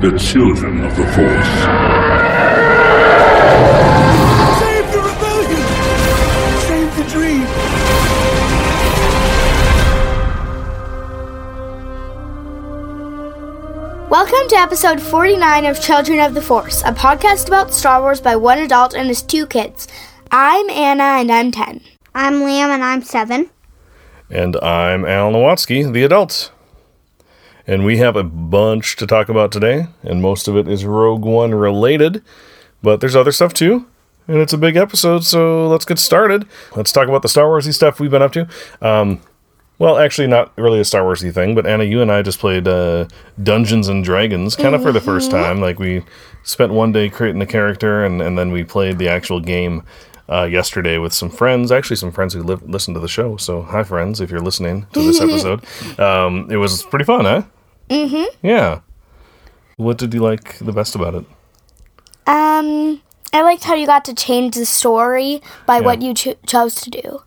the children of the Force. Save the rebellion! Save the dream! Welcome to episode 49 of Children of the Force, a podcast about Star Wars by one adult and his two kids. I'm Anna and I'm 10. I'm Liam and I'm seven. And I'm Alan Nowatsky, the adult. And we have a bunch to talk about today, and most of it is Rogue One related, but there's other stuff too. And it's a big episode, so let's get started. Let's talk about the Star Warsy stuff we've been up to. Um, well, actually, not really a Star Warsy thing, but Anna, you and I just played uh, Dungeons and Dragons, kind of for the first time. Like we spent one day creating the character, and, and then we played the actual game uh, yesterday with some friends. Actually, some friends who live, listen to the show. So, hi, friends, if you're listening to this episode. Um, it was pretty fun, huh? Mm-hmm. Yeah. What did you like the best about it? Um, I liked how you got to change the story by what you cho- chose to do.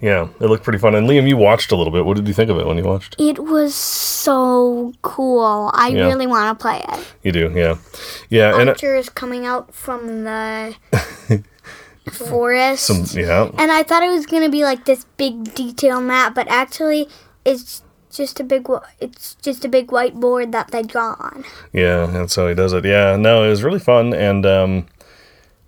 Yeah, it looked pretty fun. And Liam, you watched a little bit. What did you think of it when you watched? It was so cool. I Yeah. really want to play it. You do, yeah, yeah, and it, Pictures coming out from the forest. some, yeah, And I thought it was going to be like this big detail map, but actually it's just a big it's just a big whiteboard that they draw on. Yeah, that's how he does it. Yeah, no, it was really fun, and um,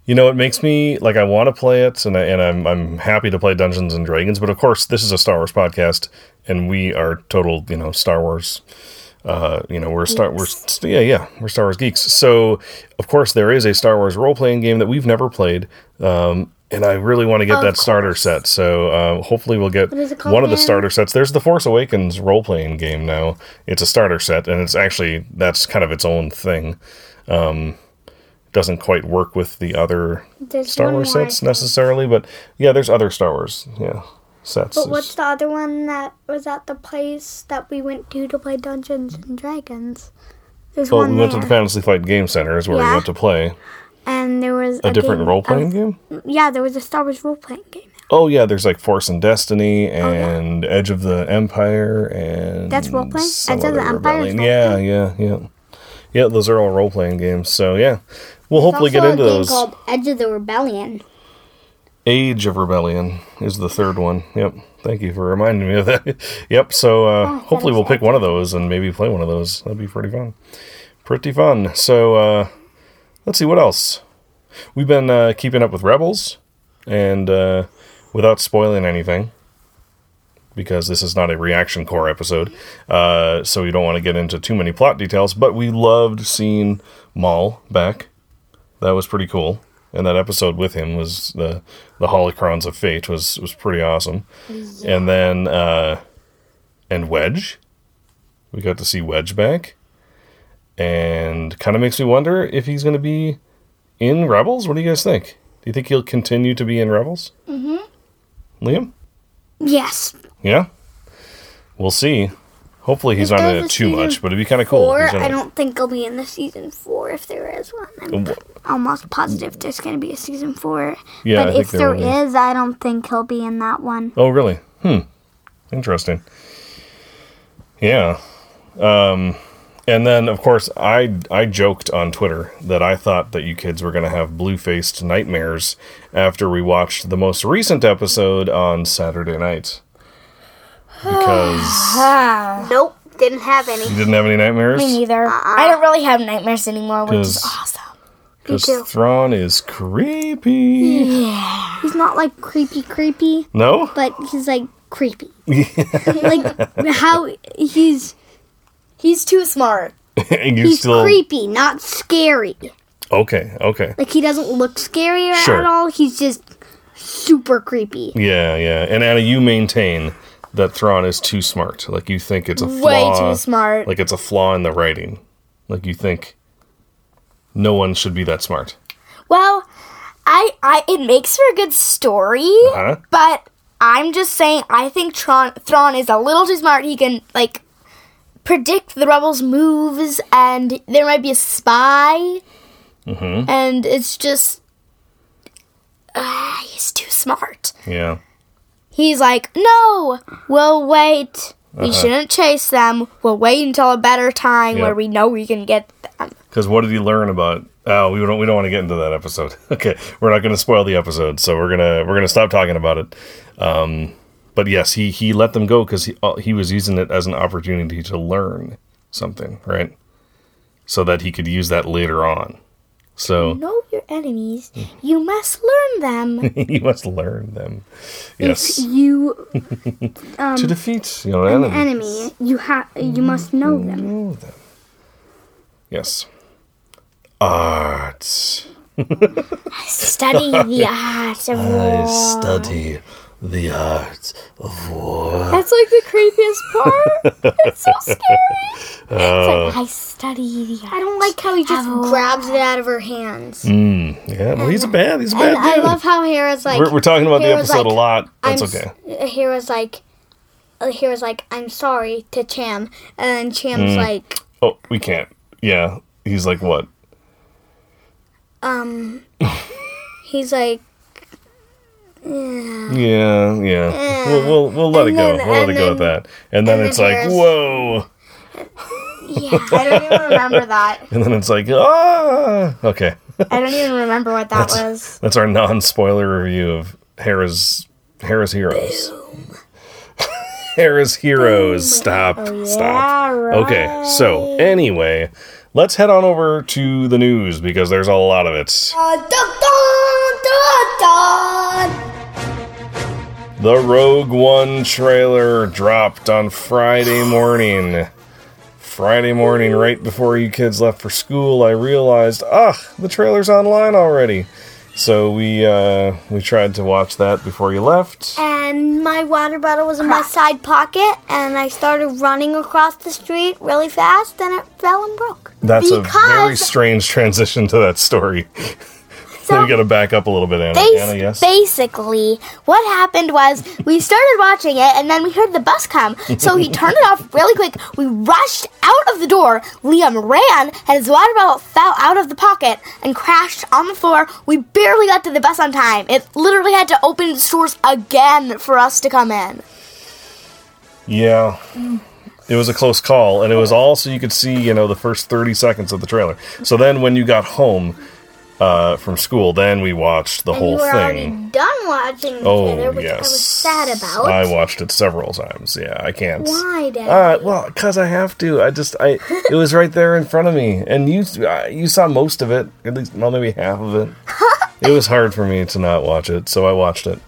you know, it makes me like I want to play it, and I, and I'm I'm happy to play Dungeons and Dragons. But of course, this is a Star Wars podcast, and we are total, you know, Star Wars. Uh, you know, we're Star we're yeah yeah we're Star Wars geeks. So of course, there is a Star Wars role playing game that we've never played. Um, and I really want to get that starter set. So uh, hopefully we'll get is it called one of the starter sets. There's the Force Awakens role playing game now. It's a starter set, and it's actually that's kind of its own thing. Um, doesn't quite work with the other There's Star Wars sets necessarily, but yeah, there's other Star Wars yeah sets. But what's the other one that was at the place that we went to to play Dungeons and Dragons? There's well, one we went to the Fantasy Flight Game Center is where we went to play and there was a, different game role playing game. Yeah, there was a Star Wars role playing game. Oh yeah, there's like Force and Destiny Oh, and Edge of the Empire and That's role-playing? some Edge of the Empire. Yeah, yeah, yeah, yeah. Those are all role playing games. So yeah, we'll hopefully get into a game those. called Edge of the Rebellion. Age of Rebellion is the third one. Yep. Thank you for reminding me of that. yep. So uh, Oh, hopefully we'll pick one of those and maybe play one of those. That'd be pretty fun. Pretty fun. So uh, let's see what else. We've been uh, keeping up with Rebels, and uh, without spoiling anything, because this is not a reaction core episode, uh, so we don't want to get into too many plot details. But we loved seeing Maul back. That was pretty cool. And that episode with him was the the Holocrons of Fate was was pretty awesome. And then uh, and Wedge, we got to see Wedge back, and kind of makes me wonder if he's going to be in Rebels. What do you guys think? Do you think he'll continue to be in Rebels? Mm-hmm. Liam? Yes. Yeah. We'll see. Hopefully he's If not in it too much, but it'd be kind of cool. Four, I don't think he'll be in the season four if there is one. I'm Uh, almost positive there's going to be a season four. Yeah, I but think if there there is, I don't think he'll be in that one. Oh, really? Hmm. Interesting. Yeah. Um, and then, of course, I I joked on Twitter that I thought that you kids were going to have blue faced nightmares after we watched the most recent episode on Saturday night. Because Nope, didn't have any. you didn't have any nightmares? Me neither. Uh-uh. I don't really have nightmares anymore, which is 'Cause- awesome. Because too. Thrawn is creepy. He's not like creepy, creepy, No? but he's like creepy. like how he's He's too smart. and you he's still. creepy, not scary. Okay, okay. Like he doesn't look scary Sure. at all. He's just super creepy. Yeah, yeah. And Anna, you maintain that Thrawn is too smart. Like you think it's a flaw. Way too smart. Like it's a flaw in the writing. Like you think no one should be that smart. Well, I, I, it makes for a good story, Huh? but I'm just saying, I think Tron, Thrawn is a little too smart. He can like predict the rebels' moves, and there might be a spy, Mm-hmm. and it's just uh, he's too smart. Yeah. He's like, no, we'll wait We shouldn't chase them. We'll wait until a better time Yep. where we know we can get them. Because what did he learn about? Oh, we don't we don't want to get into that episode. okay, we're not going to spoil the episode, so we're gonna we're gonna stop talking about it. Um, but yes, he he let them go because he uh, he was using it as an opportunity to learn something, right? So that he could use that later on. So Know your enemies. You must learn them. you must learn them. Yes, If you to defeat your an an enemy. you have you must know them. Know them. Yes. Arts. Study the art of war. study the art of war. That's like the creepiest part. it's so scary. It's like, I study the art. I don't like how he just grabs it out of her hands. Yeah, well, he's a bad. He's a bad And I love how Hera's like we're, we're talking about the episode like, a lot. That's I'm okay. s- Hera's like uh, Hera's like I'm sorry to Cham, and then Cham's like Oh, we can't. Yeah, he's like what? um he's like Yeah, yeah. We'll we'll, we'll let And it go. then- we'll let it go with that. And then and it's like, whoa. I don't even remember that. And then it's like, ah. Okay, I don't even remember what that was. that's our non-spoiler review of Hera's Hera's Heroes. Hera's Heroes. Stop. Stop. Okay, so anyway, let's head on over to the news because there's a lot of it. The Rogue One trailer dropped on Friday morning. Friday morning, right before you kids left for school, I realized, ah, the trailer's online already. So we uh, we tried to watch that before you left. and my water bottle was in my side pocket, and I started running across the street really fast, and it fell and broke. That's a very strange transition to that story. So- we got to back up a little bit, Anna. Bas- Anna, yes. Basically, what happened was we started watching it and then we heard the bus come. So he turned it off really quick. We rushed out of the door. Liam ran and his water bottle fell out of the pocket and crashed on the floor. We barely got to the bus on time. It literally had to open its doors again for us to come in. Yeah. It was a close call, and it was all so you could see, you know, the first 30 seconds of the trailer. So then when you got home uh, from school, then we watched the And whole you were already thing. done watching the Oh, which yes. I was sad about. I watched it several times. Yeah, I can't. Why, Daddy? Uh, well, because I have to. I just, I, it was right there in front of me, and you, uh, you saw most of it, at least, well, maybe half of it. it was hard for me to not watch it, so I watched it.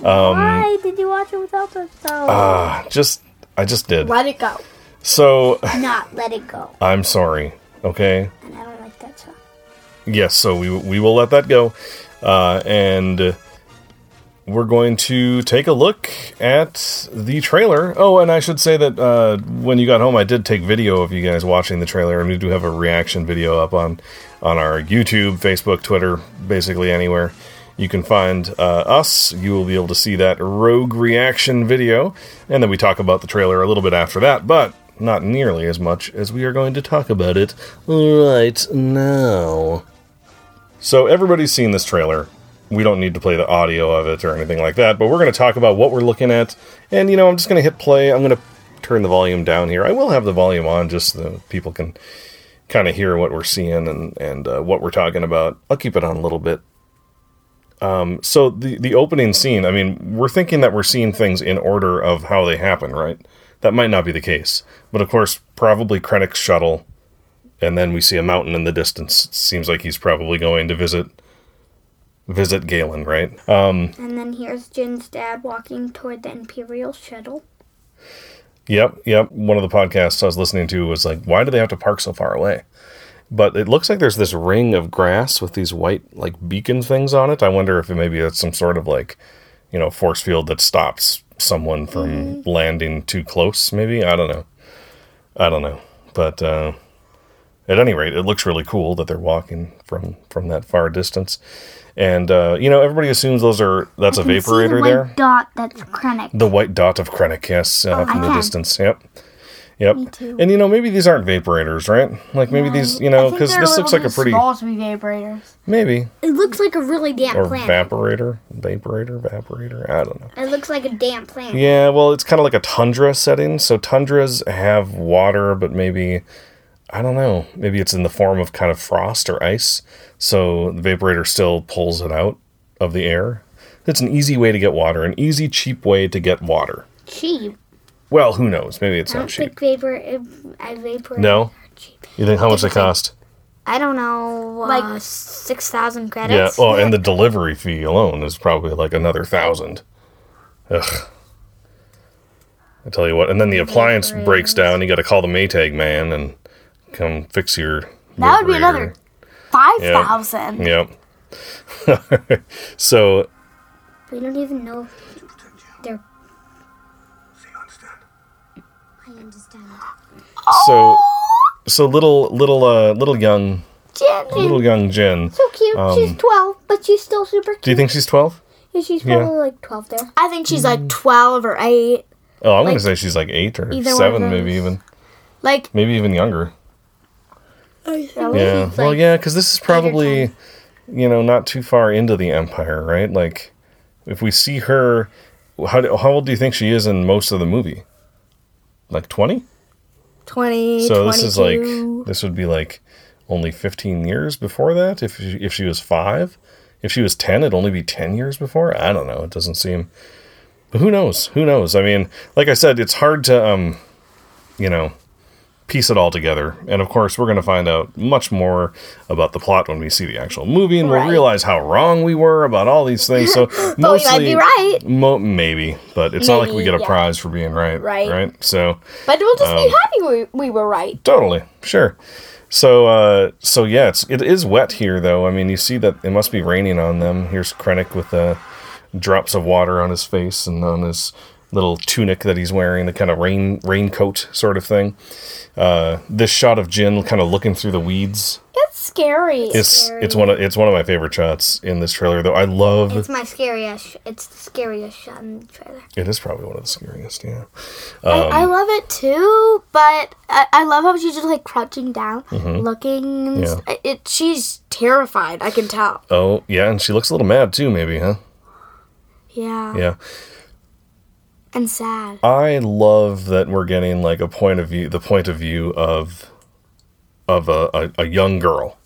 Why did you watch it without us, though? Uh, just, I just did. Let it go. So Not let it go. I'm sorry. Okay. Yes, so we we will let that go, uh, and we're going to take a look at the trailer. Oh, and I should say that uh, when you got home, I did take video of you guys watching the trailer, and we do have a reaction video up on on our YouTube, Facebook, Twitter, basically anywhere. You can find uh, us. You will be able to see that rogue reaction video, and then we talk about the trailer a little bit after that, but not nearly as much as we are going to talk about it right now. So everybody's seen this trailer. We don't need to play the audio of it or anything like that, but we're going to talk about what we're looking at. And you know, I'm just going to hit play. I'm going to turn the volume down here. I will have the volume on just so people can kind of hear what we're seeing and and uh, what we're talking about. I'll keep it on a little bit. Um, so the the opening scene. I mean, we're thinking that we're seeing things in order of how they happen, right? That might not be the case, but of course, probably Krennic's shuttle and then we see a mountain in the distance. Seems like he's probably going to visit visit Galen, right? Um, And then here's Jyn's dad walking toward the Imperial shuttle. yep, yep. One of the podcasts I was listening to was like, "Why do they have to park so far away?" But it looks like there's this ring of grass with these white like beacon things on it. I wonder if it maybe it's some sort of like, you know, force field that stops someone from landing too close. Maybe I don't know. I don't know, but. uh at any rate, it looks really cool that they're walking from from that far distance, and uh, you know everybody assumes those are that's a vaporator there. dot that's Krennic. The white dot of Krennic, yes, uh, from the can. distance. Yep. Yep. Me too. And you know, maybe these aren't vaporators, right? Like maybe these, you know, because this looks like a pretty small to be vaporators. maybe It looks like a really damp or planet. vaporator, vaporator, evaporator. I don't know. it looks like a damp planet. Yeah, well, it's kind of like a tundra setting. So tundras have water, but maybe I don't know. Maybe it's in the form of kind of frost or ice. So the vaporator still pulls it out of the air. It's an easy way to get water, an easy, cheap way to get water. Cheap. Well, who knows? Maybe it's I not don't cheap. think vapor. If I vapor. No? Cheap. You think how much they cost? I don't know. Like- uh, six thousand Yeah. credits. Well, and the delivery fee alone is probably like another thousand. Ugh. I tell you what, and then the appliance breaks down. You got to call the Maytag man and come fix your. That would be vaporator. another five thousand. Yep. so we don't even know. If they're. I understand. so so little little uh little young Jyn, little young Jyn. so cute. she's um, twelve, but she's still super cute. Do you think she's twelve? Yeah, she's Yeah. probably like twelve there. I think she's like twelve or eight. Oh, I'm gonna Like, say she's like eight or either one of seven, maybe those. even Like maybe even younger. Yeah. She's well, yeah, because this is probably, you know, not too far into the empire, right? Like, if we see her, how do- how old do you think she is in most of the movie? Like twenty. 20, So this is like this would be like only fifteen years before that. If she, if she was five, if she was ten, it'd only be ten years before. I don't know. It doesn't seem. But who knows? Who knows? I mean, like I said, it's hard to um, you know, piece it all together. And of course, we're going to find out much more about the plot when we see the actual movie, and we'll realize how wrong we were about all these things. So mostly, might be right. Mo- maybe, but it's not like we get a yeah. prize for being right. Right. Right. So. But we'll just um, be happy we, we were right. Totally, sure. So, uh, so yeah, it's it is wet here, though. I mean, you see that it must be raining on them. Here's Krennic with uh, drops of water on his face and on his little tunic that he's wearing, the kind of rain raincoat sort of thing. Uh, this shot of Jyn kind of looking through the weeds. It's scary. It's it's one of it's one of my favorite shots in this trailer, though. I love It's my scariest. It's the scariest shot in the trailer. it is probably one of the scariest. Yeah, I, I love it too, but I, I love how she's just like crouching down, looking. Mm-hmm. Yeah. s- It, she's terrified. I can tell. oh yeah, and she looks a little mad too, maybe, huh? Yeah. Yeah. And sad. I love that we're getting like a point of view, the point of view of of a, a, a young girl.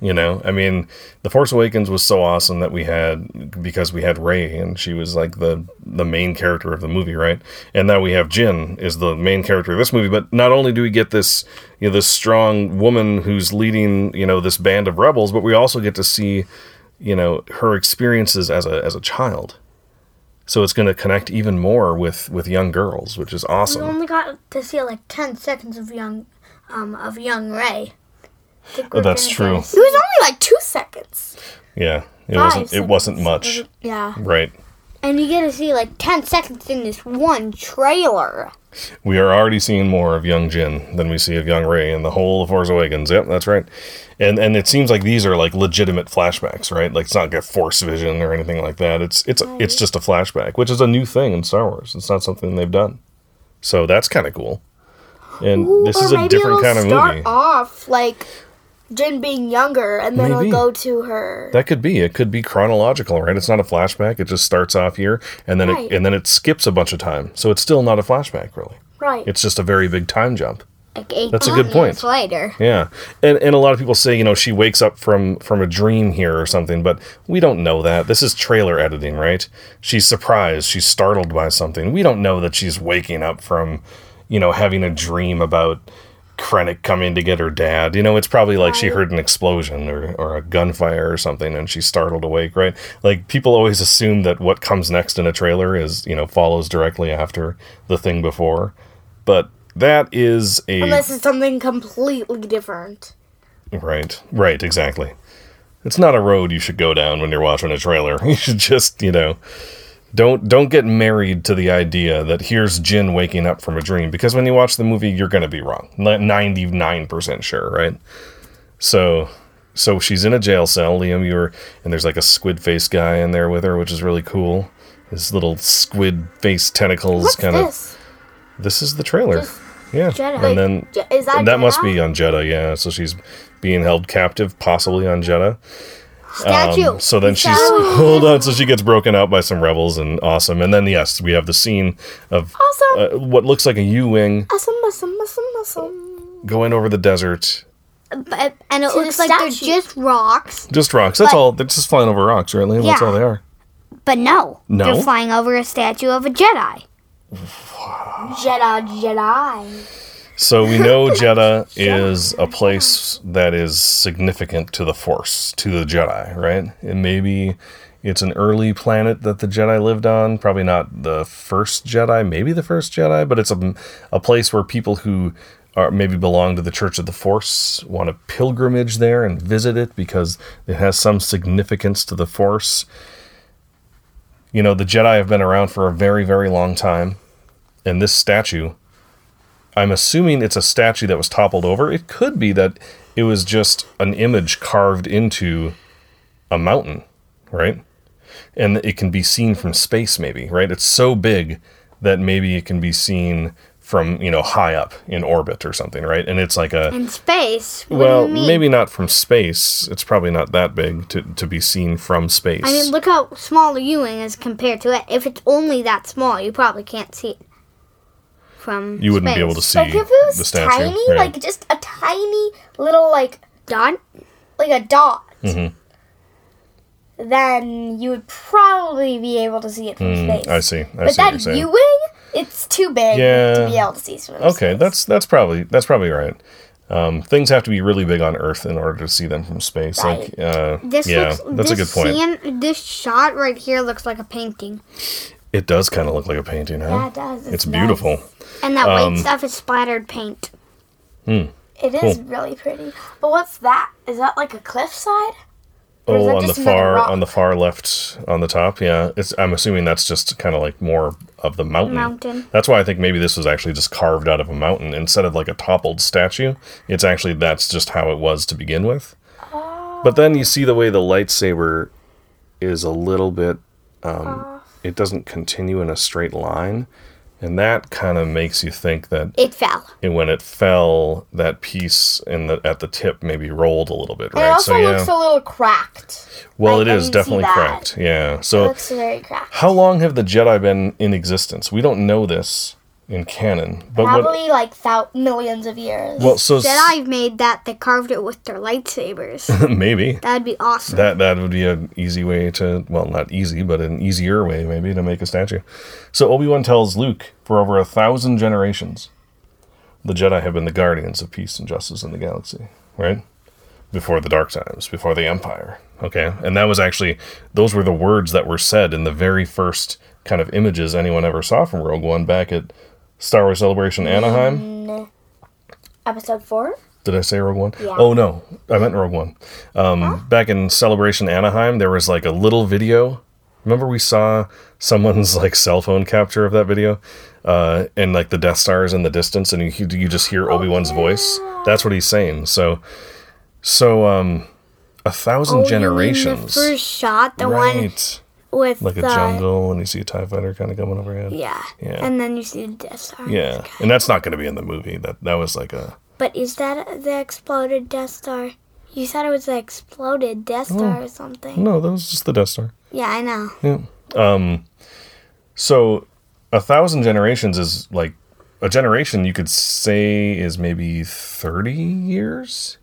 You know, I mean, The Force Awakens was so awesome that we had because we had Rey and she was like the the main character of the movie, right? And now we have Jyn is the main character of this movie. But not only do we get this, you know, this strong woman who's leading, you know, this band of rebels, but we also get to see, you know, her experiences as a as a child. So it's going to connect even more with with young girls, which is awesome. We only got to see like ten seconds of young, um, of young Rey. Oh, That's true. It was only like two seconds. Yeah, it Five wasn't. It wasn't much, Yeah. right? And you get to see like 10 seconds in this one trailer. We are already seeing more of young Jyn than we see of young Rey in the whole of Force Awakens. Yep, that's right. And and it seems like these are like legitimate flashbacks, right? Like it's not like a Force vision or anything like that. It's it's it's just a flashback, which is a new thing in Star Wars. It's not something they've done. So that's kind of cool. And this is a different kind of start movie. off like Jyn being younger, and then Maybe. it'll go to her. That could be. It could be chronological, right? It's not a flashback. It just starts off here, and then Right. it and then it skips a bunch of time. So it's still not a flashback, really. right. It's just a very big time jump. Like eight That's a good point. later. Yeah, and and a lot of people say you know she wakes up from from a dream here or something, but we don't know that. This is trailer editing, right? She's surprised, she's startled by something. We don't know that she's waking up from, you know, having a dream about Krennic coming to get her dad. You know, it's probably like she heard an explosion or or a gunfire or something, and she's startled awake, right? Like people always assume that what comes next in a trailer is you know follows directly after the thing before, but that is a Unless it's something completely different. Right, right, exactly. It's not a road you should go down when you're watching a trailer. You should just, you know, don't don't get married to the idea that here's Jyn waking up from a dream because when you watch the movie you're going to be wrong. 99% sure, right? So so she's in a jail cell, Liam, you're and there's like a squid face guy in there with her, which is really cool. His little squid face tentacles kind of this? Is the trailer. Yeah, Jedha. and then that that must be on Jedha. Yeah, so she's being held captive, possibly on Jedha. Statue. Um, so then she's hold on. So she gets broken out by some rebels, and awesome. And then yes, we have the scene of Awesome. uh, what looks like a U-wing Awesome, awesome, awesome, awesome. going over the desert. But, and it To the looks like they're just rocks. Just rocks. That's But- all. They're just flying over rocks, right? Liam? That's all they are. But no, No? they're flying over a statue of a Jedi. Jedi, Jedi. So we know Jedha is a place that is significant to the Force, to the Jedi, right? And maybe it's an early planet that the Jedi lived on. Probably not the first Jedi, maybe the first Jedi, but it's a, a place where people who are maybe belong to the Church of the Force want to pilgrimage there and visit it because it has some significance to the Force. You know, the Jedi have been around for a very, very long time, and this statue I'm assuming it's a statue that was toppled over. It could be that it was just an image carved into a mountain, right? And it can be seen from space, maybe, right? It's so big that maybe it can be seen from, you know, high up in orbit or something, right? And it's like a. In space. What Well, do you mean? maybe not from space. It's probably not that big to, to be seen from space. I mean, look how small the U-wing is compared to it. If it's only that small, you probably can't see it from. you wouldn't be able to see Like if it was the statue. tiny, right? like just a tiny little like dot. like a dot, Mm-hmm. then you would probably be able to see it from space. Mm, I see. I But see that. U-wing, it's too big Yeah. to be able to see from Okay, space. that's that's probably that's probably right. Um, things have to be really big on Earth in order to see them from space. Like, uh, This yeah, looks. that's a good point. scene- this shot right here looks like a painting, It does kind of look like a painting, huh? Yeah, it does. It's, It's beautiful. nice. and that Um, white stuff is splattered paint. Hmm. It is Cool. really pretty. But what's that? Is that like a cliffside? Oh, on the far on the far left on the top, yeah. It's I'm assuming that's just kind of like more of the mountain. Mountain. That's why I think maybe this was actually just carved out of a mountain instead of like a toppled statue. It's actually that's just how it was to begin with. Oh. But then you see the way the lightsaber is a little bit um, it doesn't continue in a straight line, and that kind of makes you think that It fell. and when it fell, that piece in the at the tip maybe rolled a little bit, right? it also so yeah, looks a little cracked. well, like, it is definitely cracked. Yeah. It So, looks very cracked. how long have the Jedi been in existence? We don't know this in canon, but Probably like thou- millions of years. Well, so s- Jedi made that. They carved it with their lightsabers. maybe That'd be awesome. that that would be an easy way to well, not easy, but an easier way maybe to make a statue. So Obi Wan tells Luke, for over a thousand generations, the Jedi have been the guardians of peace and justice in the galaxy, right? Before the Dark Times, before the Empire. Okay, and that was actually those were the words that were said in the very first kind of images anyone ever saw from Rogue One back at Star Wars Celebration Anaheim. Episode four. Did I say Rogue One? Yeah. Oh no, I meant Rogue One. Um, Back in Celebration Anaheim, there was like a little video. Remember we saw someone's like cell phone capture of that video, uh, and like the Death Star is in the distance, and you you just hear Obi Wan's voice. That's what he's saying. So, so um, a thousand Oh, generations, the first shot, the one right? With Like a jungle, and you see a Tie Fighter kind of coming overhead. yeah. Yeah. and then you see the Death Star. Yeah, and that's not going to be in the movie. That that was like a But is that the exploded Death Star? You said it was the exploded Death Star or something. no, that was just the Death Star. Yeah, I know. Yeah. Um, so a thousand generations is like a generation you could say is maybe 30 years.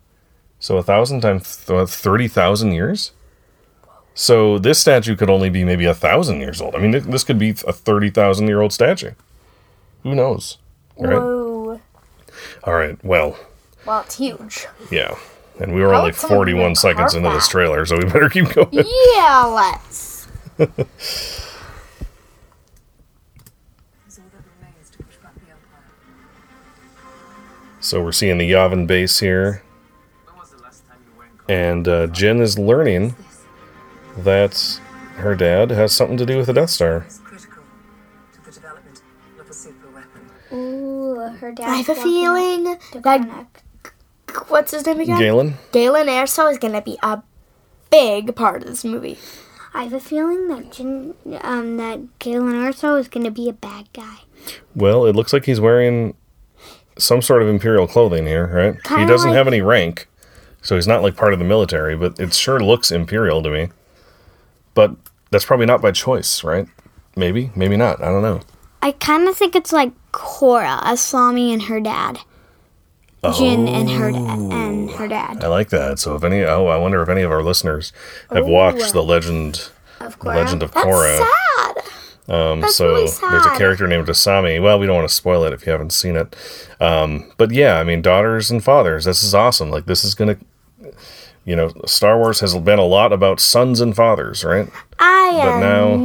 So a thousand times th- 30,000 years. So this statue could only be maybe a thousand years old. I mean, this could be a 30,000 year old statue. Who knows? Right? Whoa. All right. Well, Well, it's huge. yeah. And we were only 41 seconds into this trailer, so we better keep going. Yeah, let's. So we're seeing the Yavin base here. And uh, Jyn is learning that her dad has something to do with the Death Star. is critical to the development of a super weapon. Ooh, her dad. I have a feeling that what's his name again? Galen? Galen Erso is gonna be a big part of this movie. I have a feeling that Jyn, um, that Galen Erso is going to be a bad guy. Well, it looks like he's wearing some sort of imperial clothing here, right? he Kinda doesn't like- have any rank, so he's not like part of the military, but it sure looks imperial to me. But that's probably not by choice, right? Maybe, maybe not. I don't know. I kind of think it's like Korra, Asami and her dad. Jyn and her and her dad. I like that. So if any, oh, I wonder if any of our listeners have watched the Legend, Of Legend of That's Korra. sad. Um, That's so really there's a character named Asami. Well, we don't want to spoil it if you haven't seen it. Um, but yeah, I mean, daughters and fathers. This is awesome. Like this is gonna, you know, Star Wars has been a lot about sons and fathers, right? I But am now-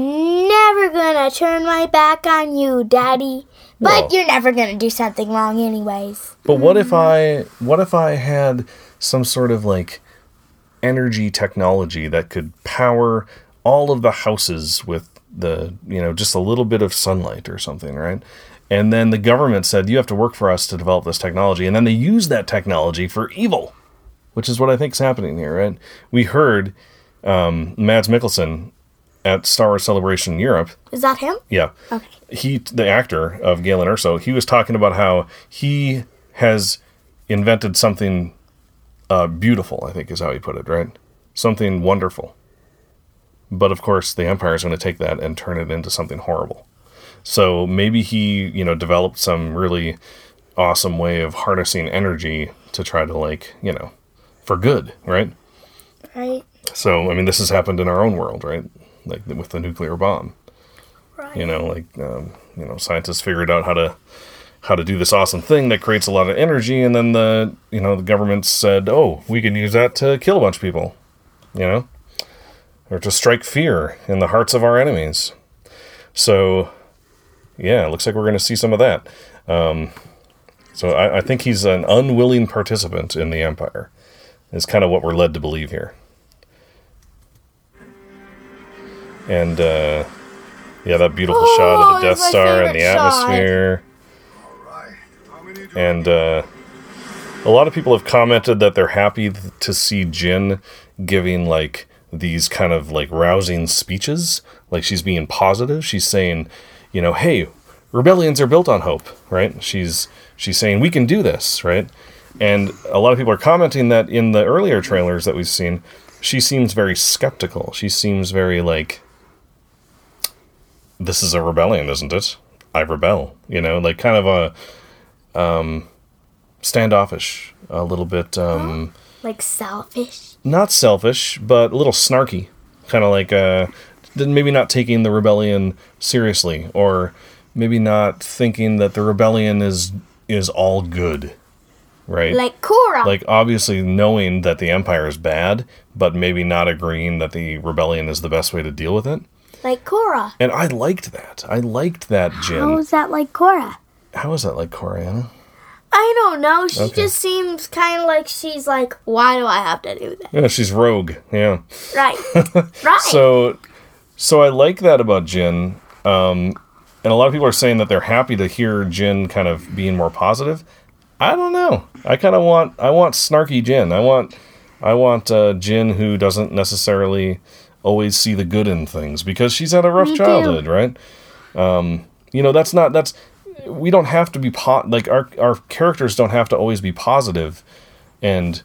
never gonna turn my back on you, Daddy. But Well- you're never gonna do something wrong, anyways. But what if I, what if I had some sort of like energy technology that could power all of the houses with the, you know, just a little bit of sunlight or something, right? And then the government said, you have to work for us to develop this technology. And then they use that technology for evil, which is what I think is happening here, right? We heard um, Mads Mikkelsen at Star Wars Celebration Europe Is that him? yeah. Okay. He, the actor of Galen Erso, he was talking about how he has invented something uh, beautiful. I think is how he put it. Right, something wonderful. But of course, the Empire is going to take that and turn it into something horrible. So maybe he, you know, developed some really awesome way of harnessing energy to try to like, you know, for good, right? Right. So, I mean, this has happened in our own world, right? Like with the nuclear bomb. Right. You know, like um, you know, scientists figured out how to how to do this awesome thing that creates a lot of energy, and then the you know the government said, "Oh, we can use that to kill a bunch of people," you know, or to strike fear in the hearts of our enemies. So, yeah, it looks like we're going to see some of that. Um, so I, I think he's an unwilling participant in the Empire. Is kind of what we're led to believe here. And uh, yeah, that beautiful Oh, shot of the Death Star and the atmosphere. And uh, a lot of people have commented that they're happy th- to see Jyn giving like these kind of like rousing speeches. Like she's being positive. She's saying, you know, hey, rebellions are built on hope, right? She's she's saying we can do this, right? And a lot of people are commenting that in the earlier trailers that we've seen, she seems very skeptical. She seems very like this is a rebellion, isn't it? I rebel, you know, like kind of a um, standoffish, a little bit um, Like selfish. not selfish, but a little snarky, kind of like uh, maybe not taking the rebellion seriously, or maybe not thinking that the rebellion is is all good, right? Like Korra. like obviously knowing that the empire is bad, but maybe not agreeing that the rebellion is the best way to deal with it. like Korra. And I liked that. I liked that, Jyn. How is that like Korra? How is that like Coriana? I don't know. She Okay. just seems kind of like she's like, why do I have to do that? Yeah, she's rogue. Yeah. Right. right. So, so I like that about Jyn. Um, and a lot of people are saying that they're happy to hear Jyn kind of being more positive. I don't know. I kind of want I want snarky Jyn. I want I want uh, Jyn who doesn't necessarily always see the good in things because she's had a rough Me too. childhood, right? Um, you know, that's not that's we don't have to be po- like our our characters don't have to always be positive and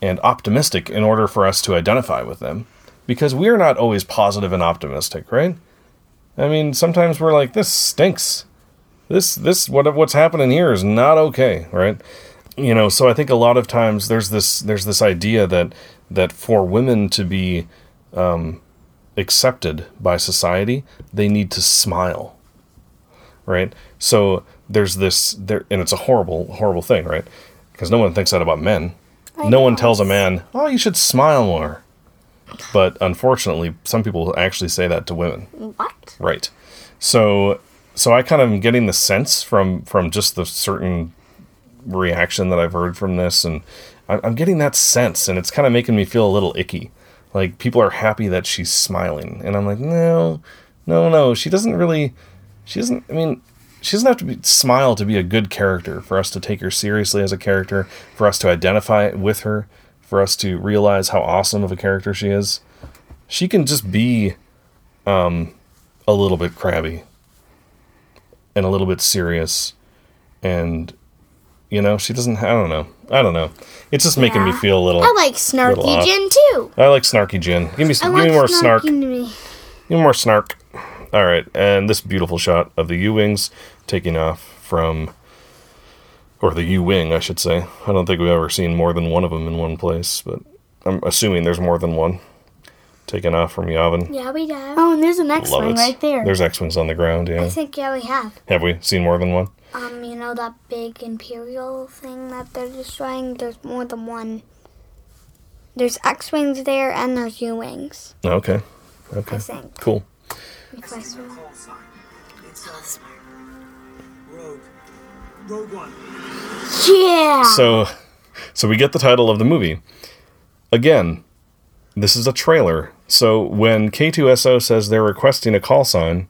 and optimistic in order for us to identify with them because we're not always positive and optimistic, right? I mean, sometimes we're like this stinks. This this what what's happening here is not okay, right? You know, so I think a lot of times there's this there's this idea that that for women to be um, accepted by society, they need to smile, right? So there's this there, and it's a horrible horrible thing, right? Because no one thinks that about men. no one tells a man, "Oh, you should smile more." But unfortunately, some people actually say that to women. what? Right. So so I kind of am getting the sense from from just the certain reaction that I've heard from this, and I'm getting that sense, and it's kind of making me feel a little icky. Like people are happy that she's smiling, and I'm like, no, no, no. She doesn't really. She doesn't. I mean, she doesn't have to be, smile to be a good character for us to take her seriously as a character, for us to identify with her, for us to realize how awesome of a character she is. She can just be um, a little bit crabby and a little bit serious and You know, she doesn't. I don't know. I don't know. It's just making me feel a little. I like snarky. Jyn too. I like snarky Jyn. Give me, give me more snark. me. Give me more snark. All right, and this beautiful shot of the U wings taking off from, or the U wing, I should say. I don't think we've ever seen more than one of them in one place, but I'm assuming there's more than one taking off from Yavin. Yeah, we do. Oh, and there's an X Love wing it. right there. There's X wings on the ground. I think yeah we have. have we seen more than one? Um, you know that big imperial thing that they're destroying. There's more than one. There's X wings there and there's U wings. Okay, okay, I think. cool. If I swear. Call sign. It's Rogue. Rogue One. yeah. So, so we get the title of the movie. Again, this is a trailer. So when K2SO says they're requesting a call sign,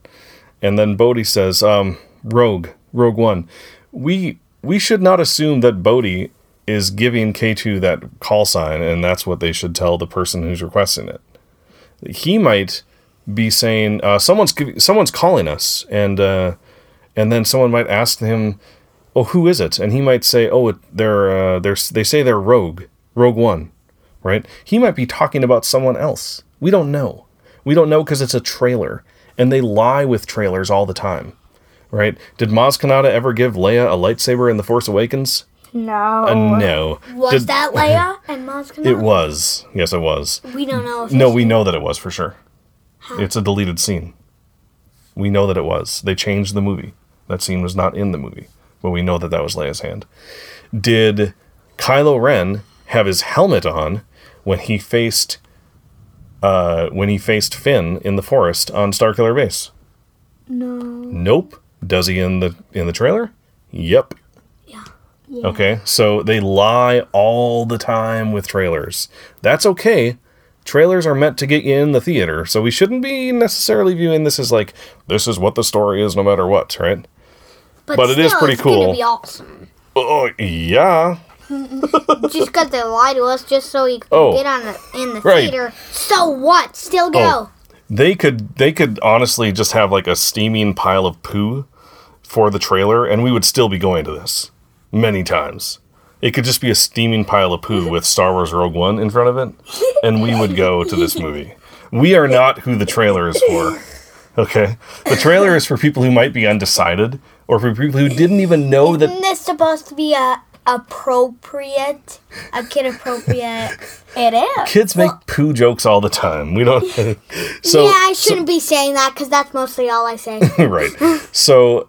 and then Bodhi says, um, Rogue, Rogue One, we we should not assume that Bodhi is giving K2 that call sign, and that's what they should tell the person who's requesting it. He might be saying, uh, someone's someone's calling us, and uh, and then someone might ask him, oh, who is it? And he might say, oh, they're, uh, they're, they say they're Rogue, Rogue One, right? He might be talking about someone else. We don't know. We don't know because it's a trailer, and they lie with trailers all the time, right? Did Maz Kanata ever give Leia a lightsaber in The Force Awakens? no. Uh, no. Was Did- that Leia and Maz Kanata? It was. Yes, it was. We don't know. If No, it's- we know that it was for sure. It's a deleted scene. We know that it was. They changed the movie. That scene was not in the movie, but we know that that was Leia's hand. Did Kylo Ren have his helmet on when he faced uh, when he faced Finn in the forest on Starkiller Base? No. Nope. Does he in the in the trailer? Yep. Yeah. Okay, so they lie all the time with trailers. That's okay. Trailers are meant to get you in the theater, so we shouldn't be necessarily viewing this as like this is what the story is no matter what, right? but it is still, pretty it's cool. Gonna be awesome. Oh, yeah. just because they lie to us, just so we could Oh, get on the, in the right. theater. So what? Still go. Oh. They could they could honestly just have like a steaming pile of poo for the trailer and we would still be going to this many times. It could just be a steaming pile of poo with Star Wars Rogue One in front of it and we would go to this movie. We are not who the trailer is for. Okay? The trailer is for people who might be undecided or for people who didn't even know that Isn't this supposed to be a appropriate, a kid appropriate? it is. kids make poo jokes all the time. We don't So yeah, I shouldn't be saying that because that's mostly all I say. right. So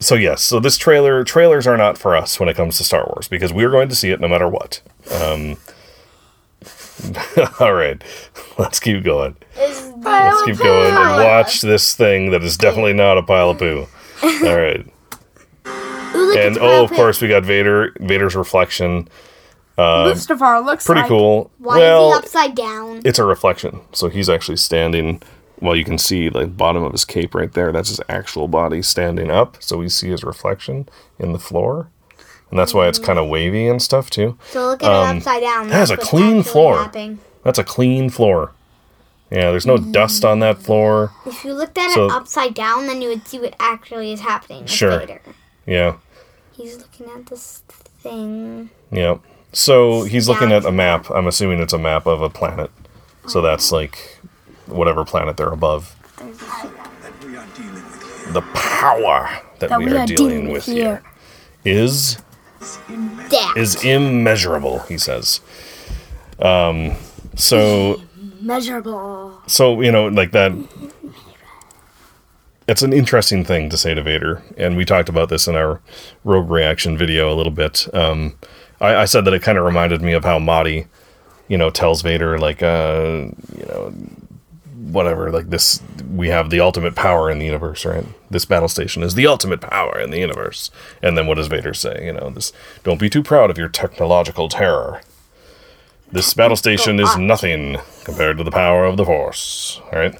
so yes, so this trailer trailers are not for us when it comes to Star Wars because we're going to see it no matter what. Um All right. Let's keep going. Let's keep going and watch this thing that is definitely not a pile of poo. All right. And oh, of course we got Vader Vader's reflection. Um, Mustafar looks Pretty like cool. Why well, is he upside down? it's a reflection. So he's actually standing. Well, you can see the bottom of his cape right there. That's his actual body standing up. So we see his reflection in the floor, and that's why it's mm. kind of wavy and stuff too. So look at it um, upside down. um, that is That's a clean floor. happening. That's a clean floor. Yeah, there's no mm. dust on that floor. If you looked at So- it upside down, then you would see what actually is happening. Sure. Vader. Yeah, He's looking at this thing. yeah. So he's looking at a map. I'm assuming it's a map of a planet. So that's like whatever planet they're above. That we are dealing with here. The power that, we, are, dealing, with here is That. is immeasurable, he says. Um, so measurable. so you know like that it's an interesting thing to say to vader and we talked about this in our rogue reaction video a little bit um, I, I said that it kind of reminded me of how Motti, you know tells vader like uh you know whatever like this we have the ultimate power in the universe right this battle station is the ultimate power in the universe and then what does vader say you know this don't be too proud of your technological terror this battle station is nothing compared to the power of the force. All right.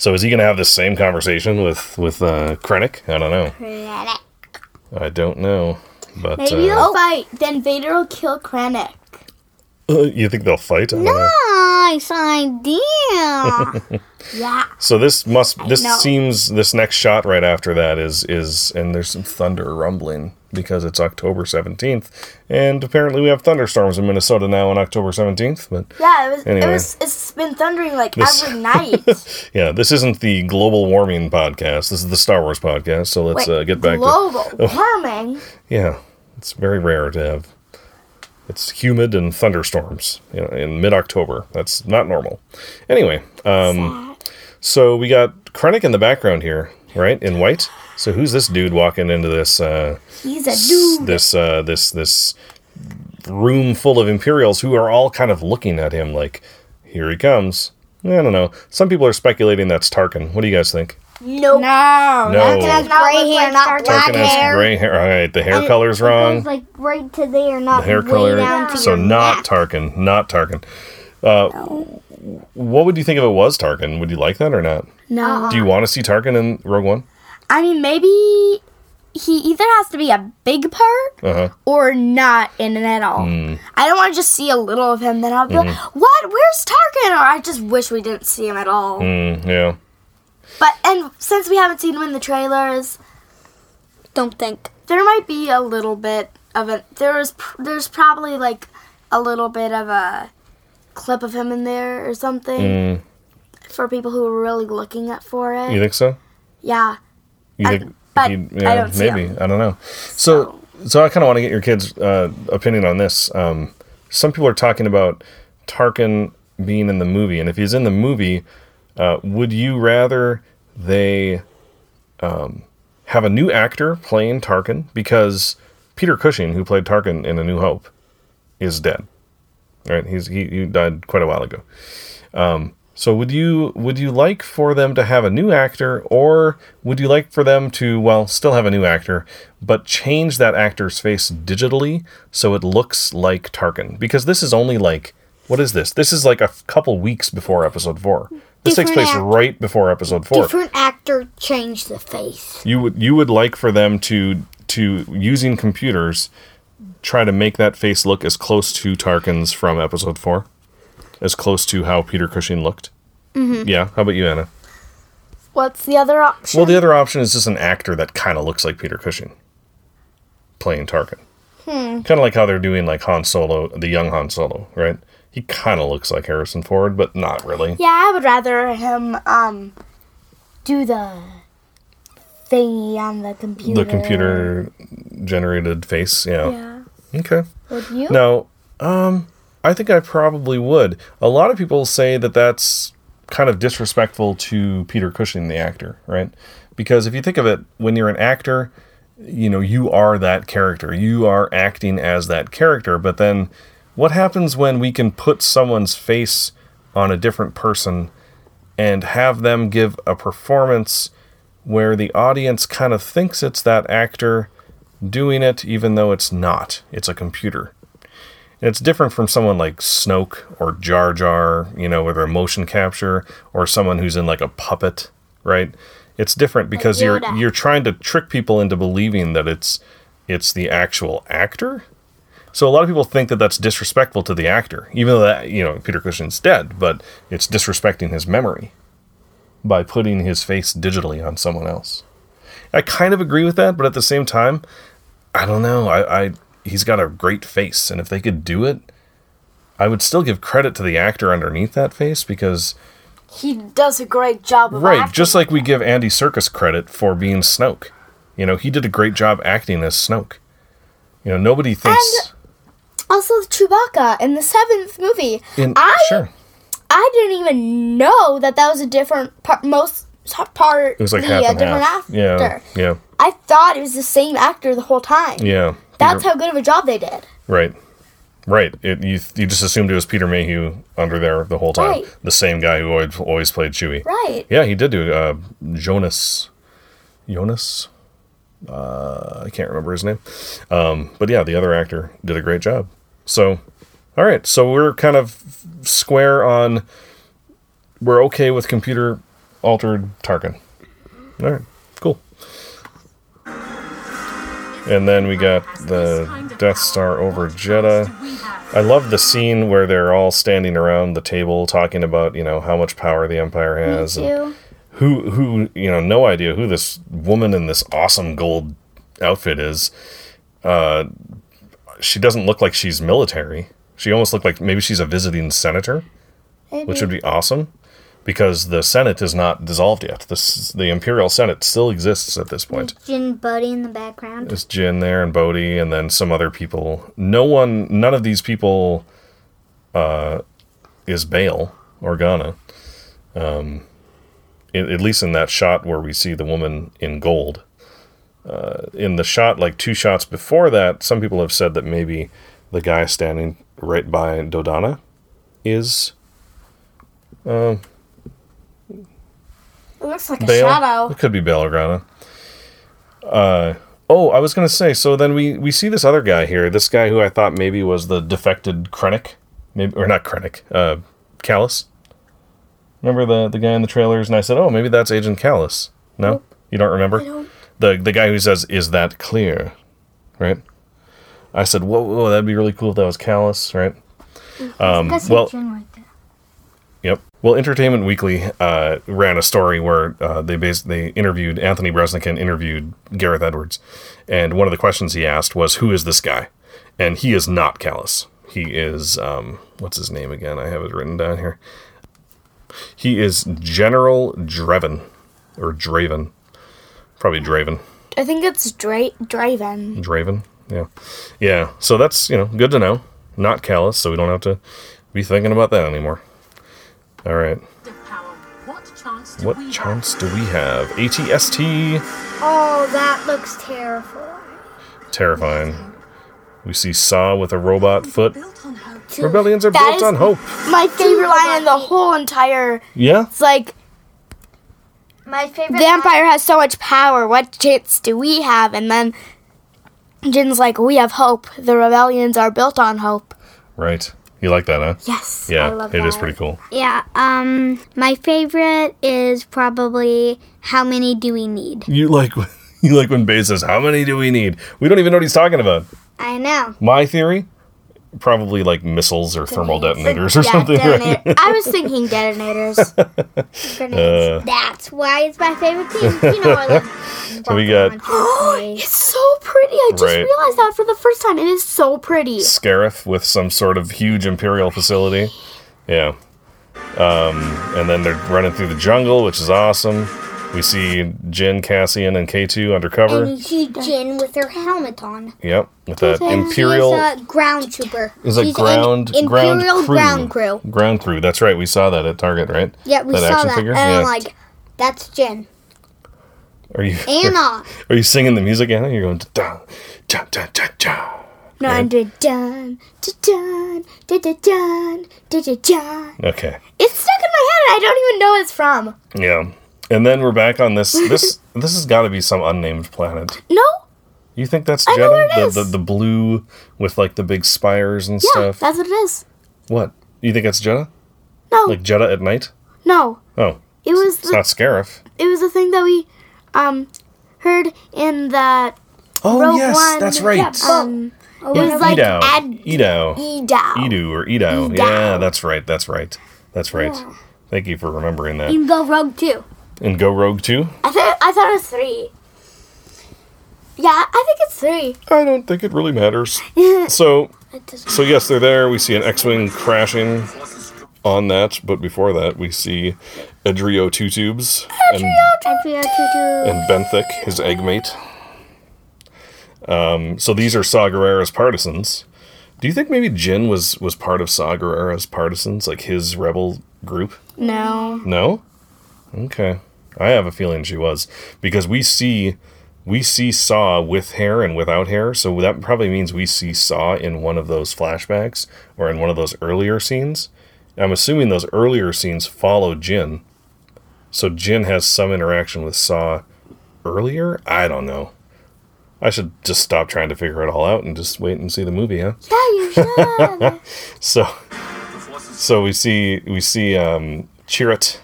So is he going to have the same conversation with with uh, Krennic? I don't know. Krennic. I don't know. But Maybe uh, they'll fight. Then Vader will kill Krennic. you think they'll fight? I. Nice idea. Yeah. So this must this seems this next shot right after that is is and there's some thunder rumbling because it's October 17th and apparently we have thunderstorms in Minnesota now on October 17th but Yeah, it was. Anyway. It was. It's been thundering like This- every night. yeah this isn't the global warming podcast this is the Star Wars podcast so let's Wait, uh, get back to global to warming. yeah it's very rare to have it's humid and thunderstorms you know, in mid-October that's not normal anyway um So we got Krennic in the background here, right? In white. So who's this dude walking into this uh He's a s- dude. this uh this this room full of Imperials who are all kind of looking at him like, here he comes. I don't know. Some people are speculating that's Tarkin. What do you guys think? Nope. No. No. Tarkin has Not gray hair, like not Tarkin. black Tarkin has hair. gray hair. All right, the hair And color's it wrong. goes like right to there, not the hair way color. down to So not neck. Tarkin. Not Tarkin. Uh, what would you think if it was Tarkin? Would you like that or not? No. Do you want to see Tarkin in Rogue One? I mean, maybe he either has to be a big part Uh huh. or not in it at all. Hmm. I don't want to just see a little of him. Then I'll be like, Mm-hmm. "What? Where's Tarkin?" Or I just wish we didn't see him at all. Mm, yeah. But and since we haven't seen him in the trailers, Don't think. there might be a little bit of a there is there's probably like a little bit of a clip of him in there or something Mm, for people who are really looking at for it. you think so? yeah. You I- think? but he- I don't see maybe. I don't know. So, so I kind of want to get your kids' uh, opinion on this. Um, some people are talking about Tarkin being in the movie, and if he's in the movie, uh, would you rather they um, have a new actor playing Tarkin because Peter Cushing, who played Tarkin in A New Hope, is dead. Right? He's he, he died quite a while ago. Um, so would you would you like for them to have a new actor, or would you like for them to well still have a new actor, but change that actor's face digitally so it looks like Tarkin? Because this is only like what is this? This is like a couple weeks before Episode Four. This takes place act- right before Episode Four. Different actor changed the face. You would you would like for them to to using computers try to make that face look as close to Tarkin's from Episode Four, as close to how Peter Cushing looked. Mm-hmm. Yeah. How about you, Anna? What's the other option? Well, the other option is just an actor that kind of looks like Peter Cushing playing Tarkin. Kind of like how they're doing like Han Solo, the young Han Solo, right? He kind of looks like Harrison Ford, but not really. yeah, I would rather him um do the thingy on the computer. The computer generated face, yeah. Yeah. Okay. Would you? No, um, I think I probably would. A lot of people say that that's kind of disrespectful to Peter Cushing, the actor, right? Because if you think of it, when you're an actor, you know, you are that character. You are acting as that character. But then what happens when we can put someone's face on a different person and have them give a performance where the audience kind of thinks it's that actor doing it, even though it's not? It's a computer. It's different from someone like Snoke or Jar Jar, you know, with their motion capture, or someone who's in like a puppet, right? It's different because you're you're trying to trick people into believing that it's it's the actual actor. So a lot of people think that that's disrespectful to the actor, even though that you know Peter Cushing's dead, but it's disrespecting his memory by putting his face digitally on someone else. I kind of agree with that, but at the same time, I don't know. I, I he's got a great face, and if they could do it, I would still give credit to the actor underneath that face because He does a great job of right, acting. just like we give Andy Serkis credit for being Snoke. You know, he did a great job acting as Snoke. You know, nobody thinks also Chewbacca in the seventh movie. in I sure. I didn't even know that that was a different part. Most part. It was like half and different half. actor. Yeah, yeah, I thought it was the same actor the whole time. yeah. That's Peter- how good of a job they did. Right. Right. It, you you just assumed it was Peter Mayhew under there the whole time. Right. The same guy who always, always played Chewie. Right. Yeah, he did do uh, Jonas. Jonas. Uh, I can't remember his name. Um, but yeah, the other actor did a great job. So, all right. So we're kind of square on. We're okay with computer altered Tarkin. All right. And then we got the Death Star over Jedha. I love the scene where they're all standing around the table talking about you know how much power the Empire has. and who who you know no idea who this woman in this awesome gold outfit is uh she doesn't look like she's military she almost looked like maybe she's a visiting senator which would be awesome because the senate is not dissolved yet the, the imperial senate still exists at this point Jyn Bodhi in the background. there's Jyn there and Bodhi and then some other people. No one, none of these people uh, is Bail Organa. Um, at, at least in that shot where we see the woman in gold. Uh, in the shot, like two shots before that, some people have said that maybe the guy standing right by Dodonna is It looks like a shadow. It could be Bail Organa. Uh, oh, I was gonna say. So then we we see this other guy here. This guy who I thought maybe was the defected Krennic, maybe or not Krennic, uh, Kallus. Remember the the guy in the trailers? And I said, oh, maybe that's Agent Kallus. No, you don't remember? The the guy who says, "Is that clear?" Right. I said, whoa, whoa, that'd be really cool if that was Kallus, right? Um, well, right there. Yep. Well, Entertainment Weekly uh, ran a story where uh, they bas- they interviewed Anthony Breznican interviewed Gareth Edwards, and one of the questions he asked was, "Who is this guy?" And he is not Kallus. He is um, what's his name again? I have it written down here. He is General Dreven, or Draven, probably Draven. I think it's Dra- Draven. Draven. Yeah. Yeah. So that's, you know, good to know. Not Kallus, so we don't have to be thinking about that anymore. All right. What chance do What we chance do we have? ATST. Oh, that looks terrifying. Terrifying. We see Saw with a robot foot. have? Built on hope. Rebellions are That built on hope. My favorite line in the whole entire. Yeah? It's like My favorite. the Empire has so much power. What chance do we have? And then Jyn's like, "We have hope. The rebellions are built on hope." Right. You like that, huh? Yes. Yeah, I love it is that. pretty cool. Yeah. Um. My favorite is probably how many do we need? You like you like when Bay says, "How many do we need?" We don't even know what he's talking about. I know. My theory, probably like missiles or thermal detonators or Yeah, something. right? I was thinking detonators. Uh, That's why it's my favorite team. You know, I love. So we got- it's so pretty. I just Right. realized that for the first time. It is so pretty. Scarif with some sort of huge imperial facility. Yeah. Um, and then they're running through the jungle, which is awesome. We see Jyn, Cassian, and K2 undercover. And you see Jyn with her helmet on. Yep, with that imperial. She's a ground trooper. Is a ground an ground imperial crew. ground crew. Ground crew. That's right. We saw that at Target, right? Yeah, we that saw that. Figure? And yeah. I'm like, that's Jyn. Are you Anna? Are you singing the music, Anna? You're going da da da da da. No, I'm doing dun da dun da da da da. Okay. It's stuck in my head. I don't even know it's from. Yeah. And then we're back on this. This this has got to be some unnamed planet. No? You think that's I know Jedha? where it the, is. the the blue with like the big spires and Yeah, stuff. that's what it is. What? You think that's Jedha? No, Like Jedha at night? no. Oh, It was it's the, not Scarif. it was the thing that we um heard in that Oh Rogue yes, One. that's right. um it E- was like Edow. Ad Edow. Edow. Edu or Edo. Edow. Yeah, that's right. That's right. That's right. Thank you for remembering that. You can go Rogue too. And Go Rogue too? I thought I thought it was three. Yeah, I think it's three. I don't think it really matters. so, so yes, they're there. We see an X-wing crashing on that, but before that, we see Adrio Two Tubes and, Adria and Benthic, his egg mate. Um, so these are Saw Gerrera's partisans. Do you think maybe Jyn was was part of Saw Gerrera's partisans, like his rebel group? No. No. Okay. I have a feeling she was because we see we see Saw with hair and without hair, so that probably means we see Saw in one of those flashbacks or in one of those earlier scenes. I'm assuming those earlier scenes follow Jyn. So Jyn has some interaction with Saw earlier? I don't know. I should just stop trying to figure it all out and just wait and see the movie, huh? Yeah, you should. So, so we see we see um, Chirrut,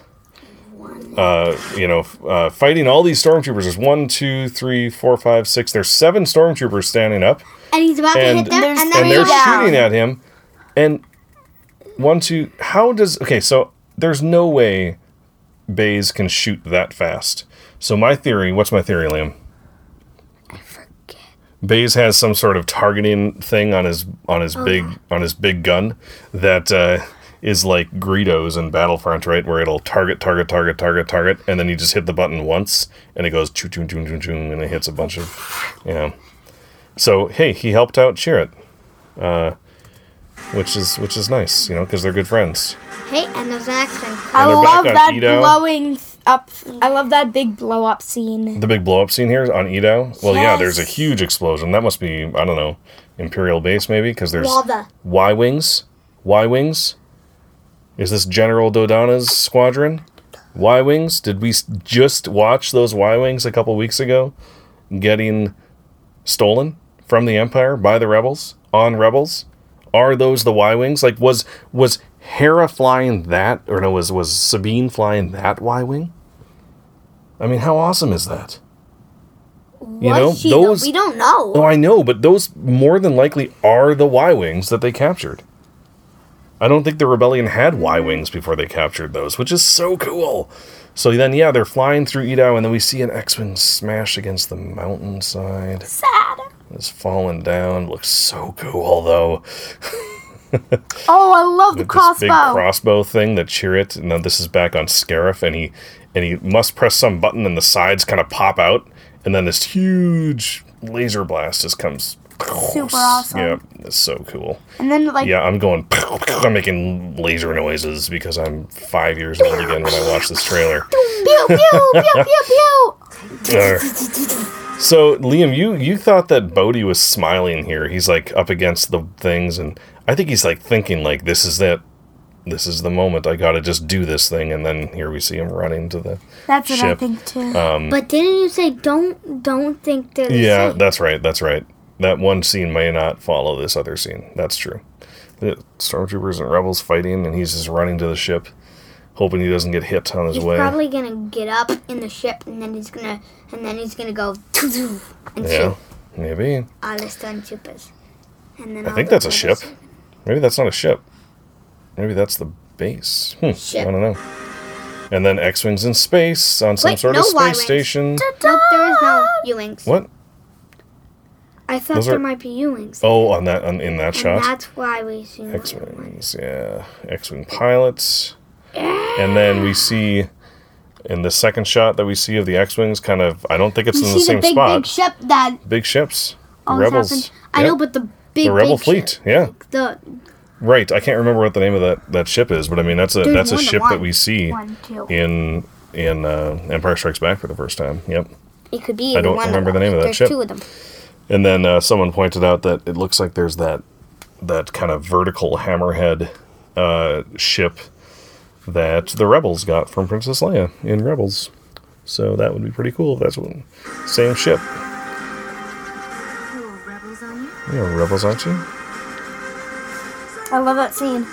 uh, you know, uh, fighting all these stormtroopers. There's one, two, three, four, five, six. There's seven stormtroopers standing up, And he's about and to hit them, there's- and then and they're down. shooting at him. And one, two, how does okay? So there's no way Baze can shoot that fast. So my theory, what's my theory, Liam? I forget. Baze has some sort of targeting thing on his on his big on his big gun that uh, is like Greedos in Battlefront, right? Where it'll target, target, target, target, target, and then you just hit the button once, and it goes choo choo choo choo choo, and it hits a bunch of, you know. So hey, he helped out Chirrut, uh, which is which is nice, you know, because they're good friends. Hey, and there's an X-Men. I love that Edo. blowing up. I love that big blow up scene. The big blow up scene here on Edo. Well, yeah, there's a huge explosion. That must be I don't know Imperial base maybe because there's Lava. Y wings. Y wings. Is this General Dodonna's squadron? Y wings. Did we just watch those Y wings a couple weeks ago, getting stolen from the Empire by the rebels on rebels? Are those the Y wings? Like was was Hera flying that, or no? Was was Sabine flying that Y wing? I mean, how awesome is that? You know, Was though? We don't know. Oh, I know, but those more than likely are the Y Wings that they captured. I don't think the rebellion had Y Wings before they captured those, which is so cool. So then, yeah, they're flying through Edo, and then we see an X Wing smash against the mountainside. Sad. It's falling down. Looks so cool, though. Oh, I love the this big crossbow. crossbow thing that Chirrut, and then this is back on Scarif, and he and he must press some button, and the sides kind of pop out, and then this huge laser blast just comes. Super awesome. Yeah, it's so cool. and then like Yeah, I'm going. I'm making laser noises because I'm five years old again when I watch this trailer. pew pew pew pew pew. Arr. so Liam, you you thought that Bodhi was smiling here. He's like up against the things, and I think he's like thinking like this is that. This is the moment. I gotta just do this thing, and then here we see him running to the. That's what I Ship. think too. Um, but didn't you say don't don't think they're the Yeah, same? that's right. That's right. That one scene may not follow this other scene. That's true. The stormtroopers and rebels fighting, and he's just running to the ship, hoping he doesn't get hit on his He's way. probably gonna get up in the ship and then he's gonna and then he's gonna go and yeah, shoot maybe. all the stormtroopers. And then I think that's a ship. Maybe that's not a ship. Maybe that's the base. Hmm, Ship. I don't know. And then X-wings in space on some Wait, sort no of space station. Nope, there is no U-wings. What? I thought Those there are- might be U-wings. Oh, on that on, in that and shot. that's why we see X-wings, yeah, X-wing pilots, and then we see in the second shot that we see of the X-wings, kind of. I don't think it's in the same the big spot. big ship that Big ships, rebels. happens. I know, but the big the rebel big fleet. ship- Yeah, the right. I can't remember what the name of that, that ship is, but I mean that's a There's that's a ship that we see one in in uh, Empire Strikes Back for the first time. Yep. it could be. I don't one remember the name of that There's ship. two of them. And then uh, someone pointed out that it looks like there's that that kind of vertical hammerhead uh, ship that the rebels got from Princess Leia in Rebels. So that would be pretty cool if that's one same ship. You're rebels, are you? Yeah, rebels, aren't you? I love that scene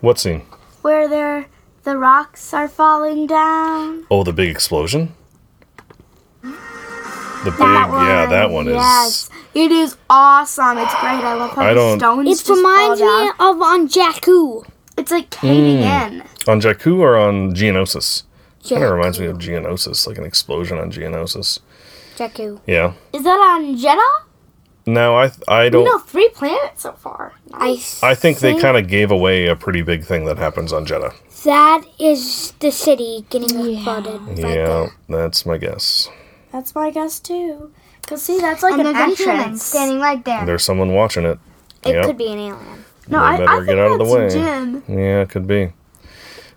What scene? where they're the rocks are falling down. Oh, the big explosion. The big, That one, yeah, that one yes. is. It is awesome. It's great. I love how I the don't- stones It just fall reminds me of on Jakku. It's like caving Mm. in. On Jakku or on Geonosis? It Kind of reminds me of Geonosis, like an explosion on Geonosis. Jakku. Yeah. Is that on Jedha? No, I I don't. know three planets so far. I I think they kind of gave away a pretty big thing that happens on Jedha. That is the city getting flooded. right yeah, there. that's my guess. That's my guess too. Cause see, that's like And an there's a human entrance. standing right there. There's someone watching it. It Yep. could be an alien. No, They I, better I get think out of the that's way. Jyn. Yeah, it could be. I can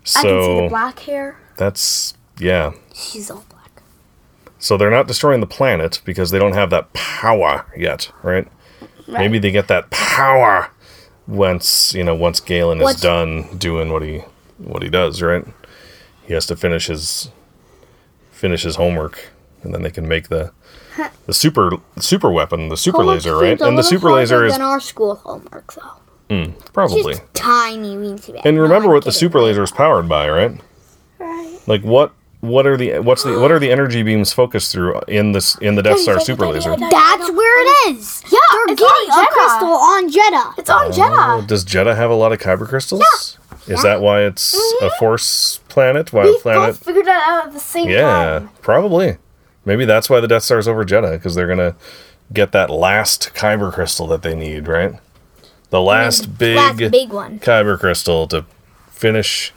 see the So black hair. that's yeah. She's all black. So they're not destroying the planet because they don't have that power yet, right? Maybe they get that power once you know once Galen is What's- done doing what he what he does, right? He has to finish his finish his homework, and then they can make the the super super weapon, the super Homework laser, right? And the super laser is than our school homework, though. Mm, probably. Just tiny weensy bit. And remember I'm what the super laser is powered by, right? Right. Like what what are the what's the what are the energy beams focused through in this in the Death Star super laser? That's where it is. Yeah, They're it's getting on a Jedha. crystal on Jedha. It's on Oh, Jedha. does Jedha have a lot of kyber crystals? Yeah. Is that why it's a mm-hmm. force planet? Why a We planet? both figured that out at the same Yeah, time. probably. Maybe that's why the Death Star's over Jedha because they're gonna get that last kyber crystal that they need, right? The last big, Last big one. kyber crystal to finish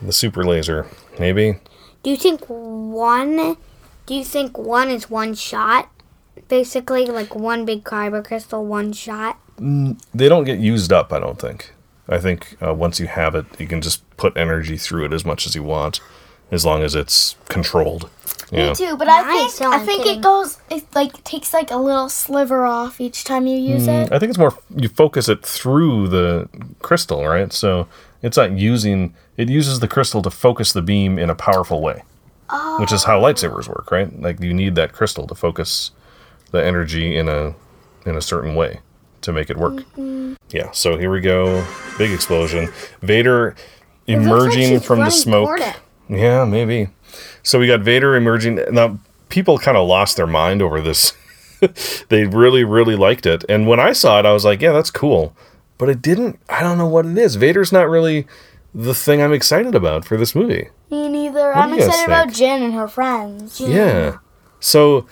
the super laser. Maybe. Do you think one? Do you think one is one shot? Basically, like one big kyber crystal, one shot. They don't get used up. I don't think. I think uh, once you have it, you can just put energy through it as much as you want, as long as it's controlled. Yeah. Me too, but I Nice, think no, I I'm think kidding. it goes. It like takes like a little sliver off each time you use hmm. it. I think it's more you focus it through the crystal, right? So it's not using it uses the crystal to focus the beam in a powerful way. Which is how oh. lightsabers work, right? Like you need that crystal to focus the energy in a in a certain way to make it work. Mm-hmm. Yeah, so here we go. Big explosion. Vader emerging she's from the running smoke. toward it. Yeah, maybe. So we got Vader emerging. Now, people kind of lost their mind over this. they really, really liked it. And when I saw it, I was like, yeah, that's cool. But it didn't, I don't know what it is. Vader's not really the thing I'm excited about for this movie. Me neither. What I'm excited about? Jyn and her friends. Yeah. So,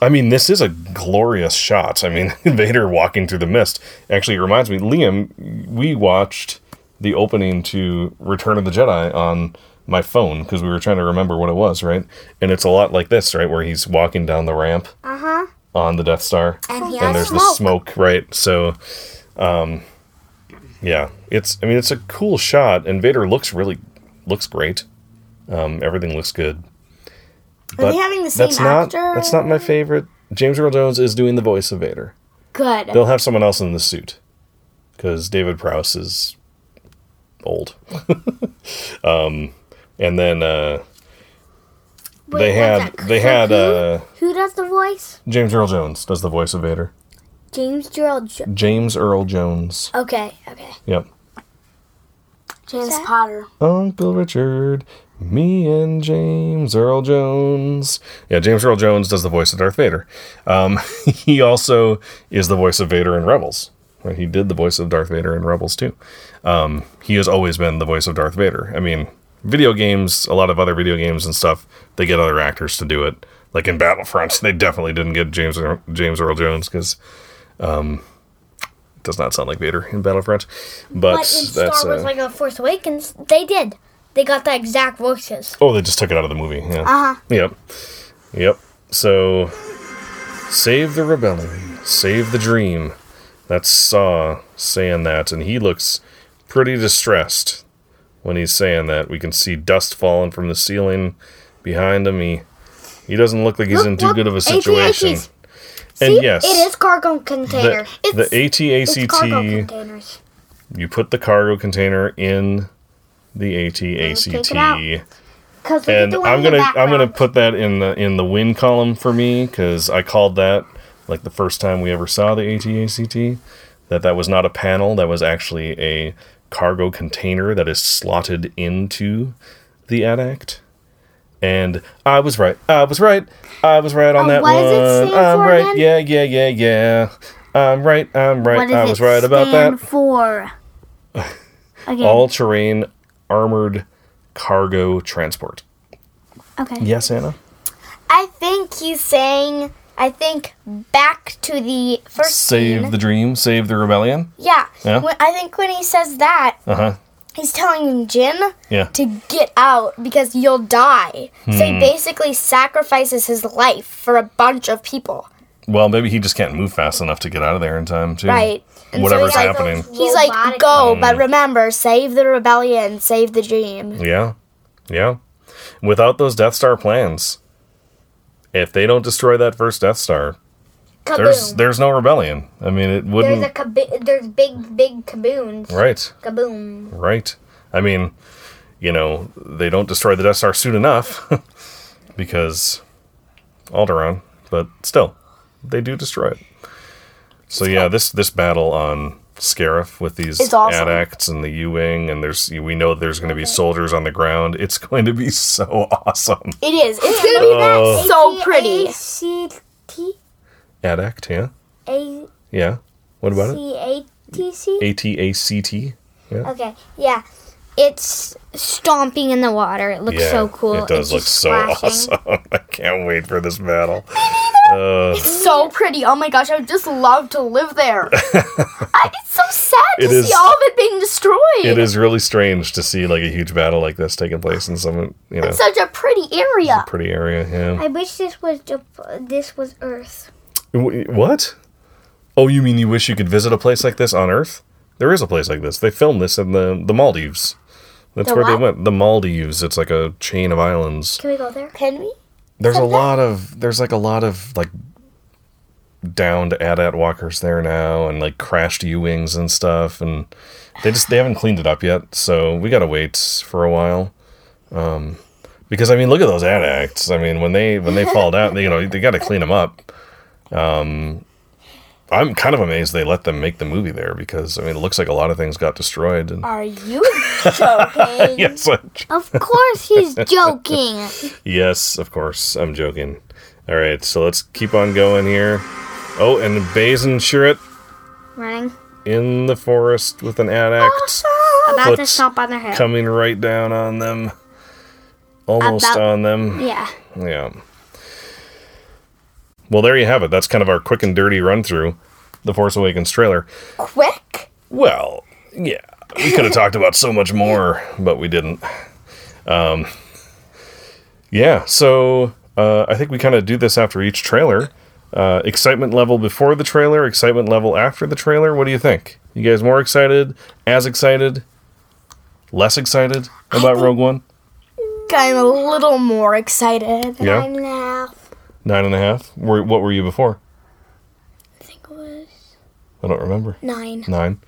I mean, this is a glorious shot. I mean, Vader walking through the mist. Actually, it reminds me, Liam, we watched the opening to Return of the Jedi on my phone because we were trying to remember what it was, right? And it's a lot like this, right? Where he's walking down the ramp on the Death Star. And and there's smoke. the smoke, right? So, um, yeah, it's, I mean, it's a cool shot, and Vader looks really, looks great. Um, everything looks good. Are they having the same that's not that's not my favorite. James Earl Jones is doing the voice of Vader. good. They'll have someone else in the suit because David Prowse is old. um, and then uh, Wait, they had they So had who, uh, who does the voice? James Earl Jones does the voice of Vader. James Gerald. Jo- James Earl Jones. okay, okay. Yep. James Potter. Uncle Richard, me and James Earl Jones. Yeah, James Earl Jones does the voice of Darth Vader. Um, he also is the voice of Vader in Rebels. He did the voice of Darth Vader in Rebels too. Um, he has always been the voice of Darth Vader. I mean, video games, a lot of other video games and stuff, they get other actors to do it. Like in Battlefront, they definitely didn't get James Earl- James Earl Jones because um, it does not sound like Vader in Battlefront. But, But in Star Wars, uh, like a Force Awakens, they did. They got the exact voices. Oh, they just took it out of the movie. Yeah. Uh huh. Yep. Yep. So, save the rebellion, save the dream. That's Saw saying that, and he looks pretty distressed when he's saying that. We can see dust falling from the ceiling behind him. He he doesn't look like he's Look, in too look, good of a situation. See, And yes, it is cargo container. the, the AT-ACT. containers. You put the cargo container in the AT-ACT. and I'm gonna I'm gonna put that in the in the win column for me because I called that like the first time we ever saw the AT-ACT that that was not a panel that was actually a cargo container that is slotted into the AT-ACT. And I was right. I was right. I was right on Oh, that one. does it stand I'm right. again? Yeah, yeah, yeah, yeah. I'm right. I'm right. I was right about that. For okay. All terrain armored cargo transport. okay. Yes, Anna. I think he's saying. I think back to the first Save scene. the dream, save the rebellion. yeah. Yeah? When, I think when he says that, Uh huh. he's telling Jyn Yeah. to get out because you'll die. So Hmm. he basically sacrifices his life for a bunch of people. Well, maybe he just can't move fast enough to get out of there in time, too. Right. And so Whatever's he's like- happening. He's like, Robotic. go, but remember, save the rebellion, save the dream. Yeah. Yeah. Without those Death Star plans, if they don't destroy that first Death Star, Kaboom. there's there's no rebellion. I mean, it There's wouldn't. a kabi- there's big big kaboons. right. Kaboom. Right. I mean, you know, they don't destroy the Death Star soon enough because Alderaan, but still, they do destroy it. So yeah, this this battle on Scarif with these It's awesome. AT-ACTs and the U-wing, and there's we know there's going to be soldiers on the ground. It's going to be so awesome. It is. It's gonna be Oh. so pretty. A C T AT-ACT, yeah, A yeah. What about it? C A T C. A T A C T. Yeah. Okay, yeah. It's stomping in the water. It looks Yeah, so cool. It does It's look so splashing. awesome. I can't wait for this battle. Uh, So pretty. Oh my gosh, I would just love to live there. I, it's so sad to It see is- all of it being destroyed. it is really strange to see like a huge battle like this taking place in some you know It's such a pretty area. pretty area. Yeah. I wish this was this was Earth. What? Oh, you mean you wish you could visit a place like this on Earth? There is a place like this. They filmed this in the the Maldives. That's The where they went. The Maldives. It's like a chain of islands. Can we go there? Can we? There's a lot of there's like a lot of like downed AT-AT walkers there now, and like crashed U-wings and stuff, and they just they haven't cleaned it up yet. So we gotta wait for a while. Um, because I mean, look at those AT-ACts. I mean, when they when they fall down, they, you know, they got to clean them up. Um, I'm kind of amazed they let them make the movie there because I mean, it looks like a lot of things got destroyed. And Are you joking? yes, I- Of course he's joking. Yes, of course. I'm joking. All right, so let's keep on going here. Oh, and Baze and Chirrut Running. in the forest with an AT-ACT About to stomp on their head. coming right down on them. Almost About- on them. yeah. Yeah. Well, there you have it. That's kind of our quick and dirty run through the Force Awakens trailer. Quick? Well, yeah, we could have talked about so much more, but we didn't. Um, yeah, so uh, I think we kind of do this after each trailer. Uh, excitement level before the trailer, excitement level after the trailer. What do you think? You guys more excited? As excited? Less excited about Rogue One? I'm a little more excited. Yeah, a half. Nine and a half. Were, what were you before? I think it was I don't remember. nine. Nine.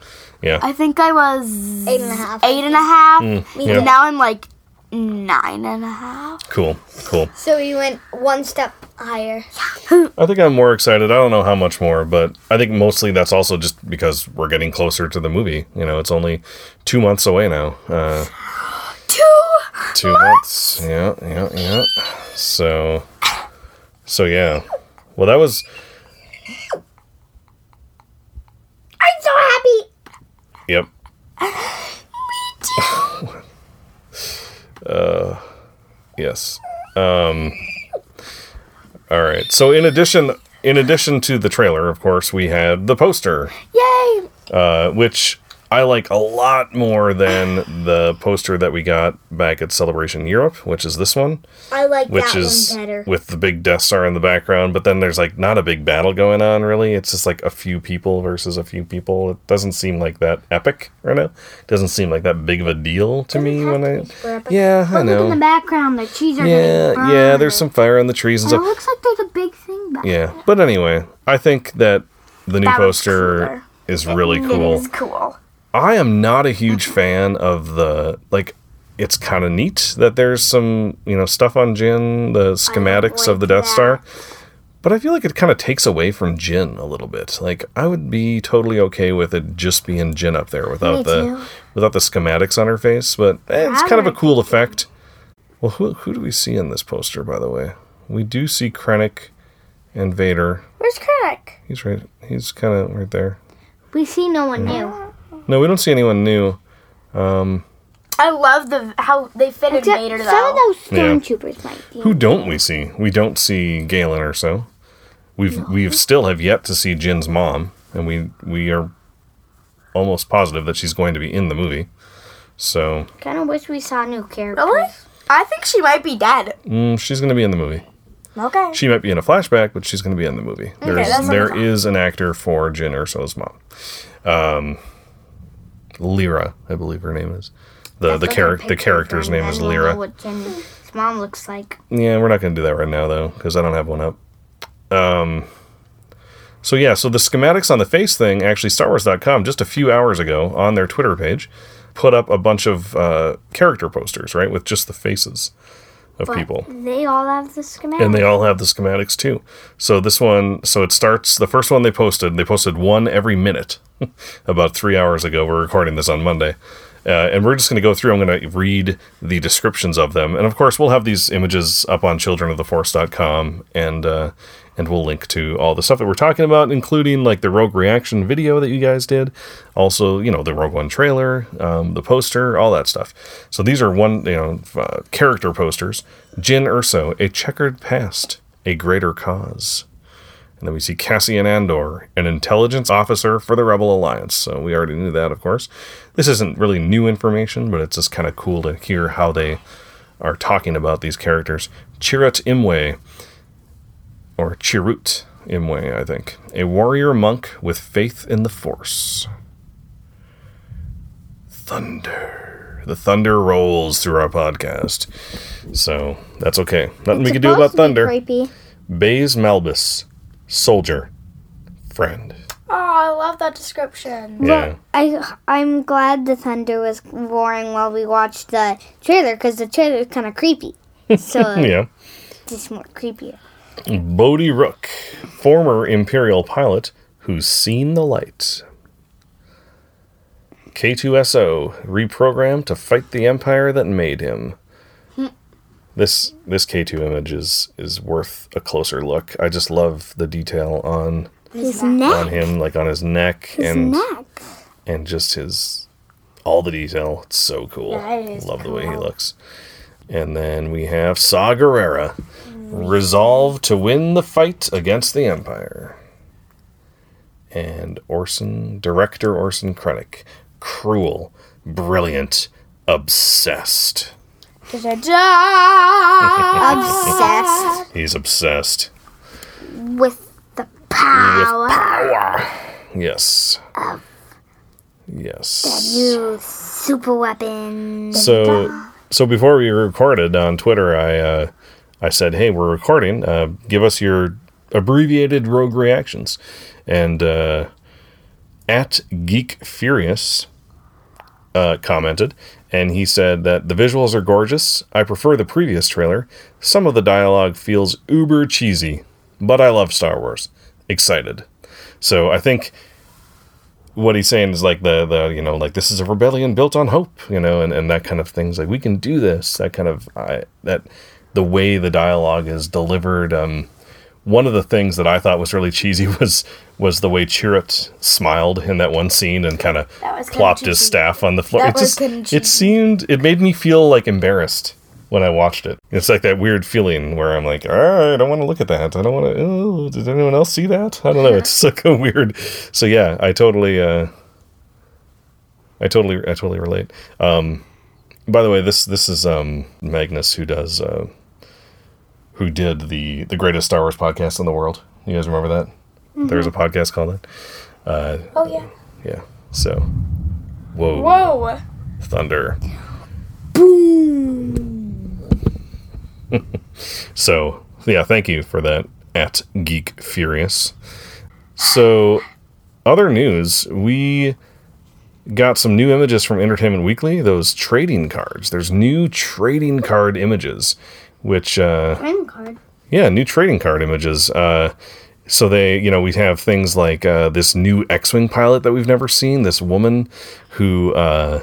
Yeah. I think I was Eight and a half. Eight and a half. Mm, yeah. Now I'm like nine and a half. Cool. Cool. So we went one step higher. I think I'm more excited. I don't know how much more, but I think mostly that's also just because we're getting closer to the movie. You know, it's only two months away now. Uh, Two. two months. Yeah, yeah, yeah. So, so yeah. Well, that was I'm so happy. yep. uh, yes. Um. All right. So, in addition, in addition to the trailer, of course, we had the poster. Yay. uh, which I like a lot more than the poster that we got back at Celebration Europe, which is this one, I like which that is one better. with the big Death Star in the background. But then there's like not a big battle going on, really. It's just like a few people versus a few people. It doesn't seem like that epic right now. It doesn't seem like that big of a deal to me when I. Yeah, I But look in the background, the trees are Yeah, yeah. There's some fire on the trees and And it looks like there's a big thing back Yeah, but anyway, I think that the new That poster is really cool. is cool. I am not a huge fan of the like. It's kind of neat that there's some you know stuff on Jyn, the schematics of the Death that. Star, but I feel like it kind of takes away from Jyn a little bit. Like I would be totally okay with it just being Jyn up there without Me the too. without the schematics on her face. But eh, it's kind of a cool effect. Well, who who do we see in this poster, by the way? We do see Krennic and Vader. Where's Krennic? He's right. He's kind of right there. We see no one new. No, we don't see anyone new. I love the how they fitted Except Vader though. some of those Yeah. stormtroopers might be. Who don't we see? We don't see Galen or so. We've we've still have yet to see Jyn's mom, and we we are almost positive that she's going to be in the movie. So Kind of wish we saw new characters. Really? I think she might be dead. mm, she's going to be in the movie. Okay. She might be in a flashback, but she's going to be in the movie. There's that's what I there thought. is an actor for Jyn Erso's mom, um, Lyra, I believe her name is. The the character the character's name is Lyra. what Jyn's mom looks like. Yeah, we're not going to do that right now though, because I don't have one up. Um, so yeah, so the schematics on the face thing, actually, StarWars.com just a few hours ago on their Twitter page put up a bunch of uh, character posters, right, with just the faces. Of people. They all have the schematics. and they all have the schematics too. So this one, so it starts. The first one they posted, they posted one every minute, about three hours ago. We're recording this on Monday, uh, and we're just going to go through. I'm going to read the descriptions of them, and of course, we'll have these images up on childrenoftheforce.com, and uh, and we'll link to all the stuff that we're talking about, including like the Rogue reaction video that you guys did, also you know the Rogue One trailer, um, the poster, all that stuff. So these are one you know uh, character posters. Jyn Erso, a checkered past, a greater cause. And then we see Cassian Andor, an intelligence officer for the Rebel Alliance. So we already knew that, of course. This isn't really new information, but it's just kind of cool to hear how they are talking about these characters. Chirrut Imwe, or Chirrut Imwe, I think, a warrior monk with faith in the Force. Thunder. The thunder rolls through our podcast. So that's okay. Nothing we can do about Supposed to be thunder. Creepy. Baze Malbus, soldier, friend. Oh, I love that description. Yeah. I I'm glad the thunder was roaring while we watched the trailer because the trailer is kind of creepy. So Yeah. it's more creepier. Bodhi Rook, former Imperial pilot who's seen the light. K2SO, reprogrammed to fight the empire that made him. This this K2 image is, is worth a closer look. I just love the detail on His on neck. him, like on his neck His and neck. and just his all the detail. It's so cool. Yeah, it is Love the way he looks. And then we have Saw Gerrera, resolved to win the fight against the Empire. And Orson, director Orson Krennic, cruel, brilliant, obsessed. Obsessed He's obsessed. with the power. With power. Yes. Yes. New super weapon. So, so before we recorded on Twitter, I uh, I said, "Hey, we're recording. Uh, give us your abbreviated rogue reactions." And uh, at Geek Furious uh, commented, and he said that the visuals are gorgeous. I prefer the previous trailer. Some of the dialogue feels uber cheesy, but I love Star Wars. Excited. So I think what he's saying is like the the you know like this is a rebellion built on hope you know and, and that kind of things like we can do this that kind of I, that the way the dialogue is delivered um one of the things that I thought was really cheesy was was the way Chirrut smiled in that one scene and kind of plopped his staff on the floor. That it just it seemed it made me feel like embarrassed when I watched it. It's like that weird feeling where I'm like, all right, I don't want to look at that. I don't want to. Oh, did anyone else see that? I don't know. It's like a weird. So yeah, I totally. uh I totally, I totally relate. Um, by the way, this this is um, Magnus who does, uh, who did the the greatest Star Wars podcast in the world. You guys remember that? Mm-hmm. There's a podcast called that. Uh, oh yeah. Yeah. So, whoa, Whoa. thunder. Boom. so yeah, thank you for that at Geek Furious. So, other news, we got some new images from Entertainment Weekly. Those trading cards. There's new trading card images, which uh, Time card. yeah, new trading card images. Uh, so they, you know, we have things like uh, this new X-wing pilot that we've never seen. This woman who uh,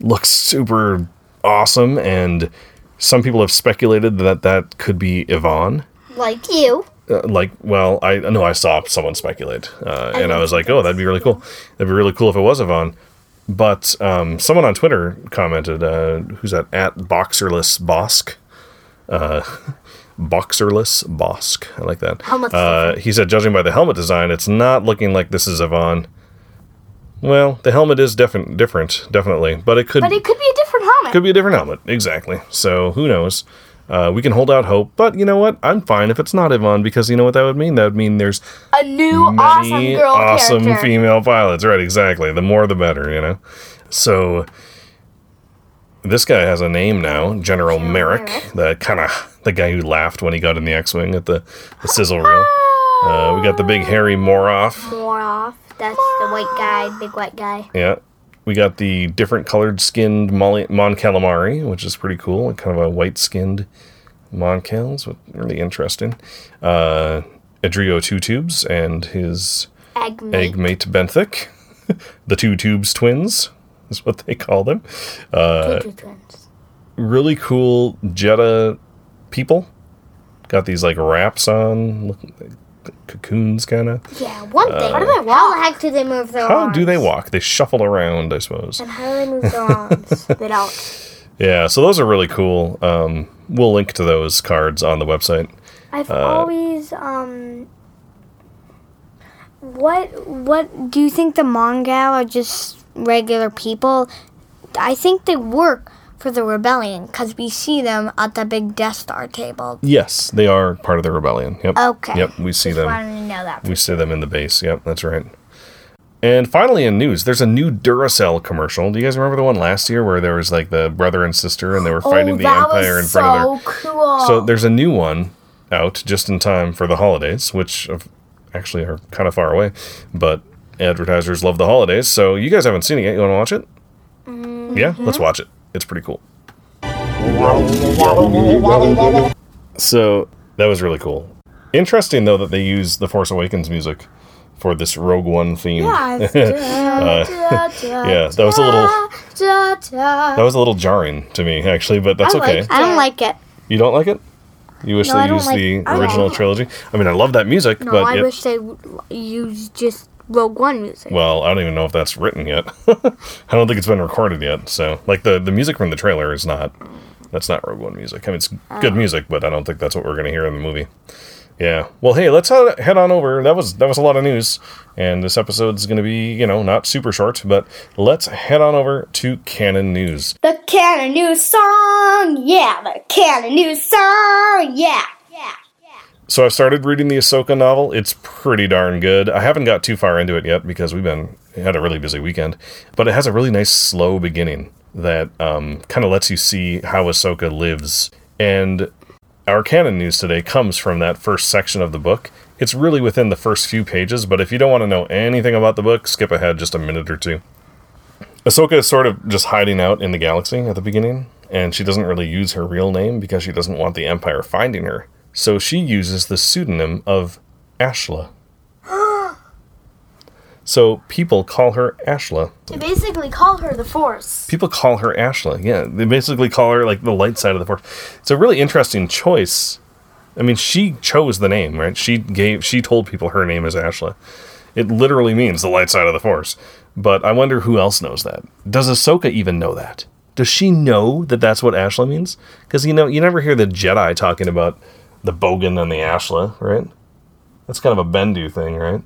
looks super awesome, and some people have speculated that that could be Yvonne. Like you. Uh, like, well, I know I saw someone speculate, uh, and I was like, oh, that'd be really cool. That'd be really cool if it was Yvonne. But um, someone on Twitter commented, uh, who's that at Boxerless Bosk? Uh, Boxerless Bosk. I like that. Uh, he said, judging by the helmet design, it's not looking like this is Yvonne. Well, the helmet is different, different, definitely, but it could But it could be a different helmet. could be a different helmet, exactly. So who knows? Uh, we can hold out hope, but you know what? I'm fine if it's not Yvonne because you know what that would mean. That would mean there's a new awesome girl awesome character. female pilots. Right, exactly. The more the better, you know. So this guy has a name now, General, Merrick, Merrick. the kind of the guy who laughed when he got in the X-wing at the, the sizzle reel. Uh, we got the big hairy Moroff. More off. That's the white guy, big white guy. Yeah. We got the different colored skinned Molly, Mon Calamari, which is pretty cool. Kind of a white skinned Mon Cals, with really interesting. Uh, Adrio Two Tubes and his Egg egg mate Benthic, the Two Tubes twins is what they call them. Uh, really cool Jedha people. Got these like wraps on, look, like cocoons kind of. Yeah, one thing. How do they the walk? heck do they move their How arms? do they walk? They shuffle around, I suppose. And how do they move their arms? They don't. Yeah, so those are really cool. Um, we'll link to those cards on the website. I've always um. What what do you think the Mongal are just regular people? I think they work for the rebellion because we see them at the big Death Star table. Yes, they are part of the rebellion. Yep. Okay. Yep, we see Just them. wanted to know that. We see them in the base. Yep, that's right. And finally, in news, there's a new Duracell commercial. Do you guys remember the one last year where there was like the brother and sister and they were fighting oh, the Empire in front of so their cool. So there's a new one out just in time for the holidays, which actually are kind of far away, but advertisers love the holidays. So you guys haven't seen it yet. You want to watch it? Mm-hmm. Yeah, let's watch it. It's pretty cool. So that was really cool. Interesting though that they use the Force Awakens music for this Rogue One theme. yeah, uh, Yeah, that was a little that was a little jarring to me actually, but that's I okay. liked I don't like it. You don't like it? You wish No, they used like- the original like trilogy? I mean, I love that music, No, but I it- wish they would use just Rogue One music. well, I don't even know if that's written yet. I don't think it's been recorded yet. So, like the the music from the trailer is not that's not Rogue One music. I mean, it's good oh. music, but I don't think that's what we're gonna hear in the movie. Yeah. Well, hey, let's head head on over. That was that was a lot of news, and this episode's gonna be you know not super short, but let's head on over to canon news. The canon news song, yeah. The canon news song, yeah. So I've started reading the Ahsoka novel. It's pretty darn good. I haven't got too far into it yet because we've been had a really busy weekend. But it has a really nice slow beginning that um, kind of lets you see how Ahsoka lives. And our canon news today comes from that first section of the book. It's really within the first few pages, but if you don't want to know anything about the book, skip ahead just a minute or two. Ahsoka is sort of just hiding out in the galaxy at the beginning, and she doesn't really use her real name because she doesn't want the Empire finding her. So she uses the pseudonym of Ashla. so people call her Ashla. They basically call her the Force. People call her Ashla. Yeah, they basically call her like the light side of the force. It's a really interesting choice. I mean, she chose the name, right? She gave she told people her name is Ashla. It literally means the light side of the force. But I wonder who else knows that. Does Ahsoka even know that? Does she know that that's what Ashla means? Because you know, you never hear the Jedi talking about the Bogan and the Ashla, right? That's kind of a Bendu thing, right?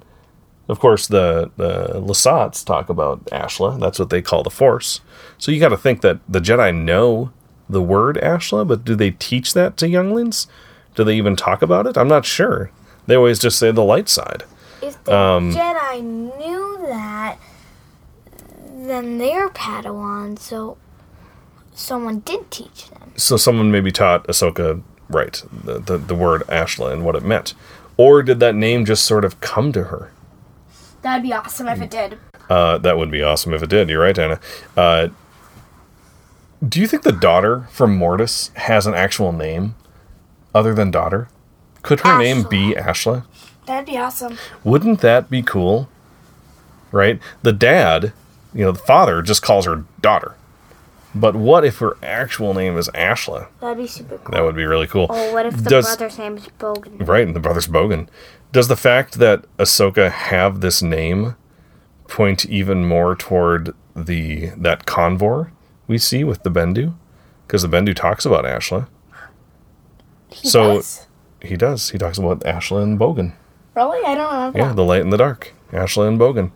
Of course, the the Lasats talk about Ashla. That's what they call the Force. So you got to think that the Jedi know the word Ashla, but do they teach that to younglings? Do they even talk about it? I'm not sure. They always just say the light side. If the Um, Jedi knew that, then they're Padawan, so someone did teach them. So someone maybe taught Ahsoka right the, the the word Ashla and what it meant, or did that name just sort of come to her? That'd be awesome if it did. Uh, that would be awesome if it did. You're right, Anna. Uh, do you think the daughter from Mortis has an actual name other than daughter? Could her name be Ashla? That'd be awesome. Wouldn't that be cool? Right? The dad, you know, the father just calls her daughter. But what if her actual name is Ashla? That'd be super cool. That would be really cool. Oh, what if the Does- brother's name is Bogan? Right, and the brother's Bogan. Does the fact that Ahsoka have this name point even more toward the that convor we see with the Bendu? Because the Bendu talks about Ashla. so does? he does. He talks about Ashla and Bogan. Really? I don't remember. Yeah, the light and the dark. Ashla and Bogan.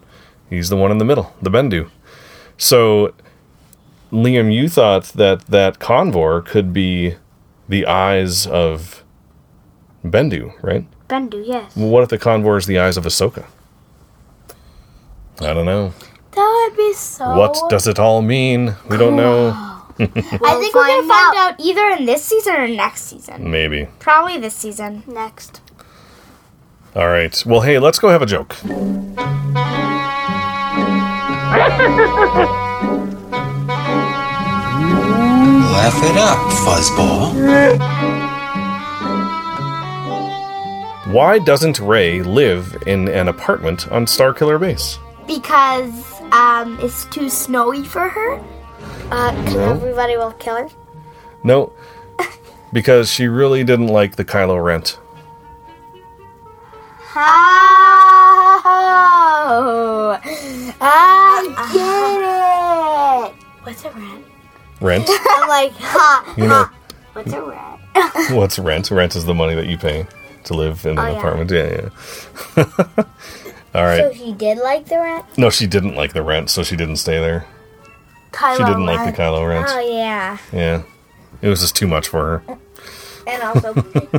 He's the one in the middle, the Bendu. So, Liam, you thought that that convor could be the eyes of Bendu, right? Bendu, yes. Well, what if the convor is the eyes of Ahsoka? I don't know. That would be so. What does it all mean? We don't know. I think we're gonna find find out either in this season or next season. Maybe. Probably this season. Next. All right. Well, hey, let's go have a joke. Laugh it up, fuzzball. Why doesn't Rey live in an apartment on Starkiller Base? Because um, it's too snowy for her. Uh, 'cause No. everybody will kill her. No, because she really didn't like the Kylo Rent. Oh, I get it. What's a rat? Rent? I'm like, ha, You know, what's a rat? what's rent? Rent is the money that you pay to live in an Oh, yeah. apartment. Yeah, yeah. All right. So she did like the rent? No, she didn't like the rent, so she didn't stay there. Kylo She didn't like the Kylo Rent. Oh, yeah. Yeah. It was just too much for her. And also,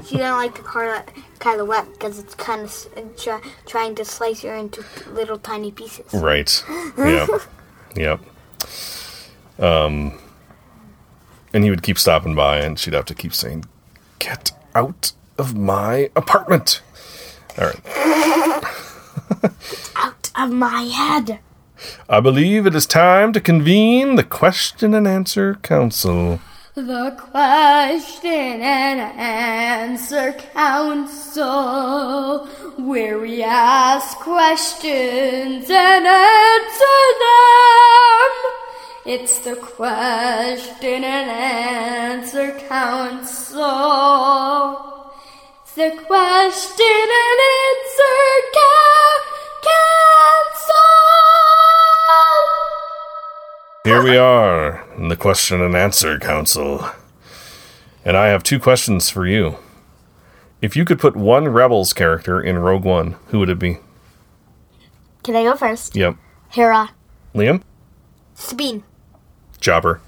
she didn't like the Carla, Kylo Ren because it's kind of try, trying to slice her into little tiny pieces. Right. Yep. yep. Um, and he would keep stopping by, and she'd have to keep saying, "Get out of my apartment." All right. out of my head. I believe it is time to convene the question and answer council. The question and answer council, where we ask questions and answer them. It's the question and answer council. It's the question and answer ca- council. Here we are in the question and answer council. And I have two questions for you. If you could put one Rebels character in Rogue One, who would it be? Can I go first? Yep. Hera. Liam? Sabine. Chopper.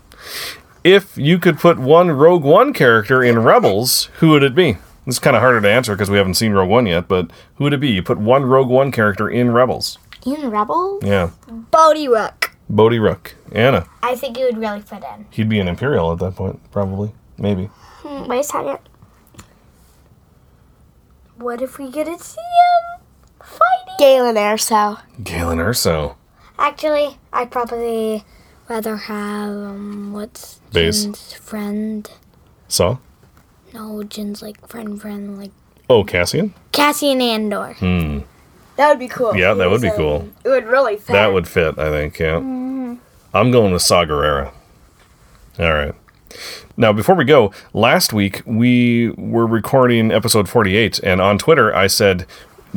If you could put one Rogue One character in Rebels, who would it be? This is kind of harder to answer because we haven't seen Rogue One yet, but who would it be? You put one Rogue One character in Rebels. In Rebel? Yeah. Bodhi Rook. Bodhi Rook. Anna. I think he would really fit in. He'd be an Imperial at that point, probably. Maybe. Hmm, Wait a second. What if we get to see him fighting? Galen Erso. Galen Erso. Actually, I'd probably rather have um, what's Base. Jyn's friend? Saw? No, Jyn's like friend, friend, like Oh, Cassian? Cassian Andor. Hmm. That would be cool. Yeah, that would be cool. It would really fit. That would fit, I think, yeah. I'm going with Saw Gerrera. All right. Now, before we go, last week we were recording episode 48, and on Twitter I said,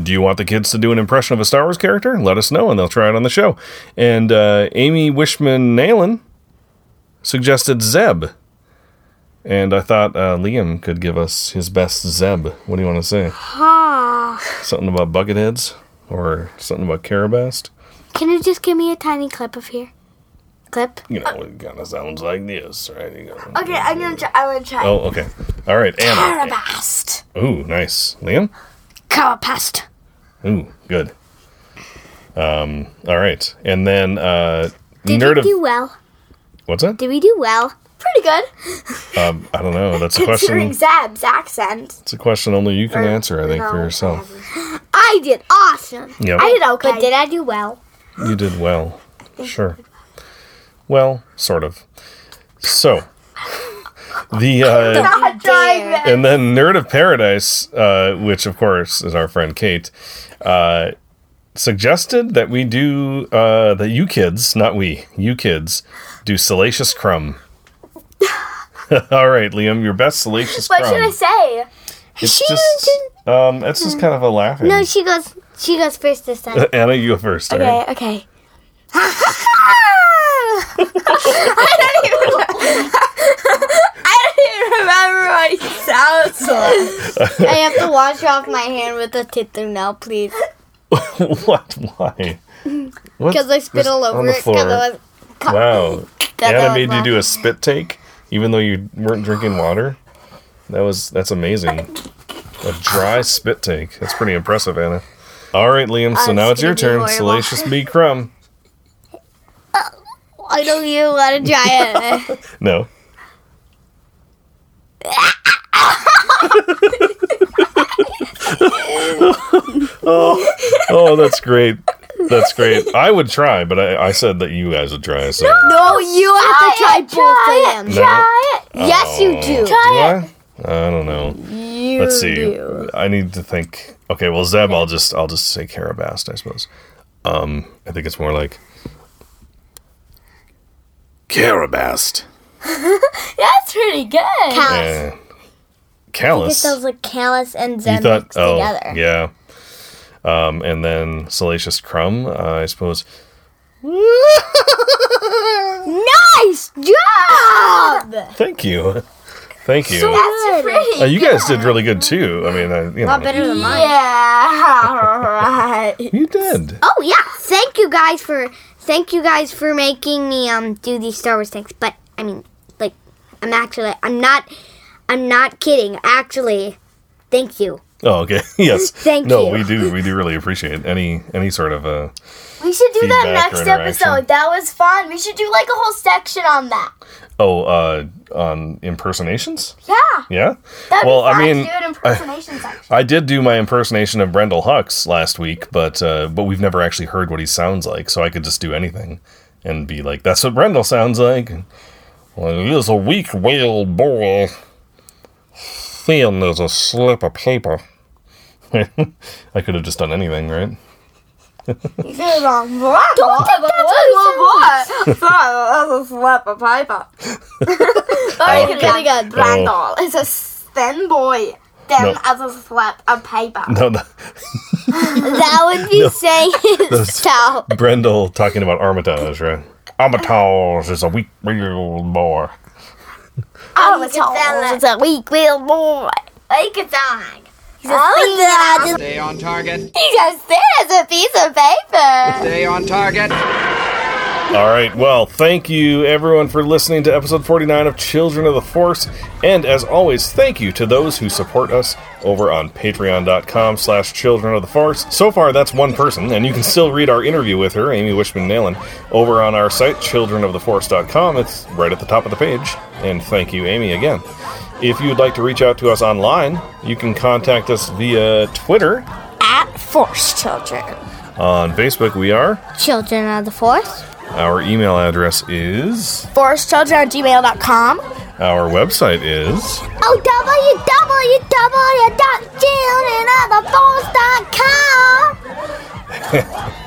Do you want the kids to do an impression of a Star Wars character? Let us know, and they'll try it on the show. And uh, Amy Wishman Nalen suggested Zeb. And I thought uh, Liam could give us his best Zeb. What do you want to say? Something about Bucketheads? Or something about Karabast? Can you just give me a tiny clip of here? Clip? You know, it kind of sounds like this, right? You Okay, I'm gonna try. I'm gonna try. Oh, okay. All right, Anna. Karabast. Ooh, nice. Liam? Carapast. Ooh, good. Um, all right. And then uh Did Nerd we of do well? What's that? Did we do well? Pretty good. Um, I don't know. That's a Considering question. Zeb's accent. It's a question only you can answer, I think, for no, yourself. I did awesome. Yep. I did okay. But did I do well? You did well. Sure. Well, sort of. So, the uh, Not trying that. and then Nerd of Paradise, uh, which of course is our friend Kate, uh, suggested that we do uh, that you kids, not we, you kids, do Salacious Crumb. All right, Liam, your best Salacious What Crumb. What should I say? It's just um, it's just kind of a laughing. No, she goes. She goes first this time. Anna, you go first. all right? Okay, okay. I don't even. I don't even remember what he sounds like. I have to wash off my hand with a tissue now, please. what? Why? Because I spit all over it. 'cause I was- Wow. That Anna was made you do a spit take, even though you weren't drinking water. That was that's amazing. A dry spit take. That's pretty impressive, Anna. All right, Liam. So I'm now it's your turn. Salacious B. Crumb. I don't even want to try it. No. oh, oh, that's great. That's great. I would try, but I, I said that you guys would try. So no, you have to try both of them. No. Try it. Yes, you do. Do I? I don't know. You you Let's see. do? I need to think. Okay, well, Zeb, I'll just I'll just say Karabast, I suppose. Um, I think it's more like Karabast. That's pretty good. Kallus. Eh, Kallus. It sounds like Kallus and You Zeb thought? mixed Oh, together. yeah. Um, and then Salacious Crumb, uh, I suppose. Nice job! Thank you, thank you. That's pretty. Uh, you guys did really good too. I mean, I, you know, Not better than mine. Yeah, right. you did. Oh yeah, thank you guys for thank you guys for making me um do these Star Wars things. But I mean, like, I'm actually I'm not I'm not kidding. Actually, thank you. Oh, okay. yes. Thank no, you. we do. We do really appreciate any any sort of uh. We should do that next episode. That was fun. We should do like a whole section on that. Oh, uh, on impersonations. Yeah. Yeah. That'd well, be fun I mean, to do an impersonation section. I did do my impersonation of Brendol Hux last week, but uh, but we've never actually heard what he sounds like, so I could just do anything and be like, "That's what Brendol sounds like." Well, he is a weak-willed boy, thin as a slip of paper. I could have just done anything, right? Don't think that's what he That's a slap of paper. Very good, really good. Uh, Brendol is a thin boy. Thin No. as a slap of paper. No, no. That would be saying itself. Brendol talking about Armitage, right? Armitage is a weak-willed boy. Oh, you it's can sound all- it's a weak willed boy. Like a dog. He's a Oh, Stay on target. He's as thin as a piece of paper. Stay on target. All right. Well, thank you everyone for listening to episode 49 of Children of the Force. And as always, thank you to those who support us over on patreon.com slash children of the force. So far, that's one person, and you can still read our interview with her, Amy Wishman-Nalen, over on our site, childrenoftheforce.com. It's right at the top of the page. And thank you, Amy, again. If you would like to reach out to us online, you can contact us via Twitter. At Force Children. On Facebook, we are. Children of the Force. Our email address is. ForceChildren at gmail.com. Our website is. Www.childrenoftheforce.com.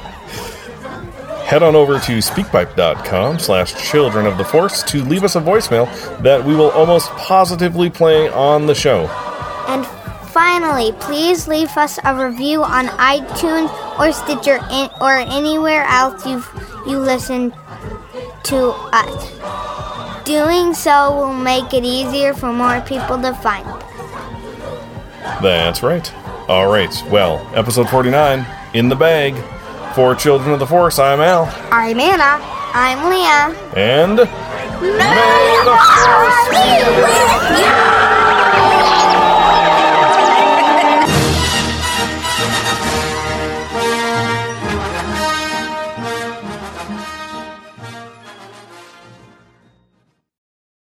head on over to speakpipe.com slash children of the force to leave us a voicemail that we will almost positively play on the show And finally, please leave us a review on iTunes or Stitcher in, or anywhere else you you listen to us. Doing so will make it easier for more people to find us. that's right all right well episode 49 in the bag for children of the force i'm al I'm Anna. I'm Leah. and Merry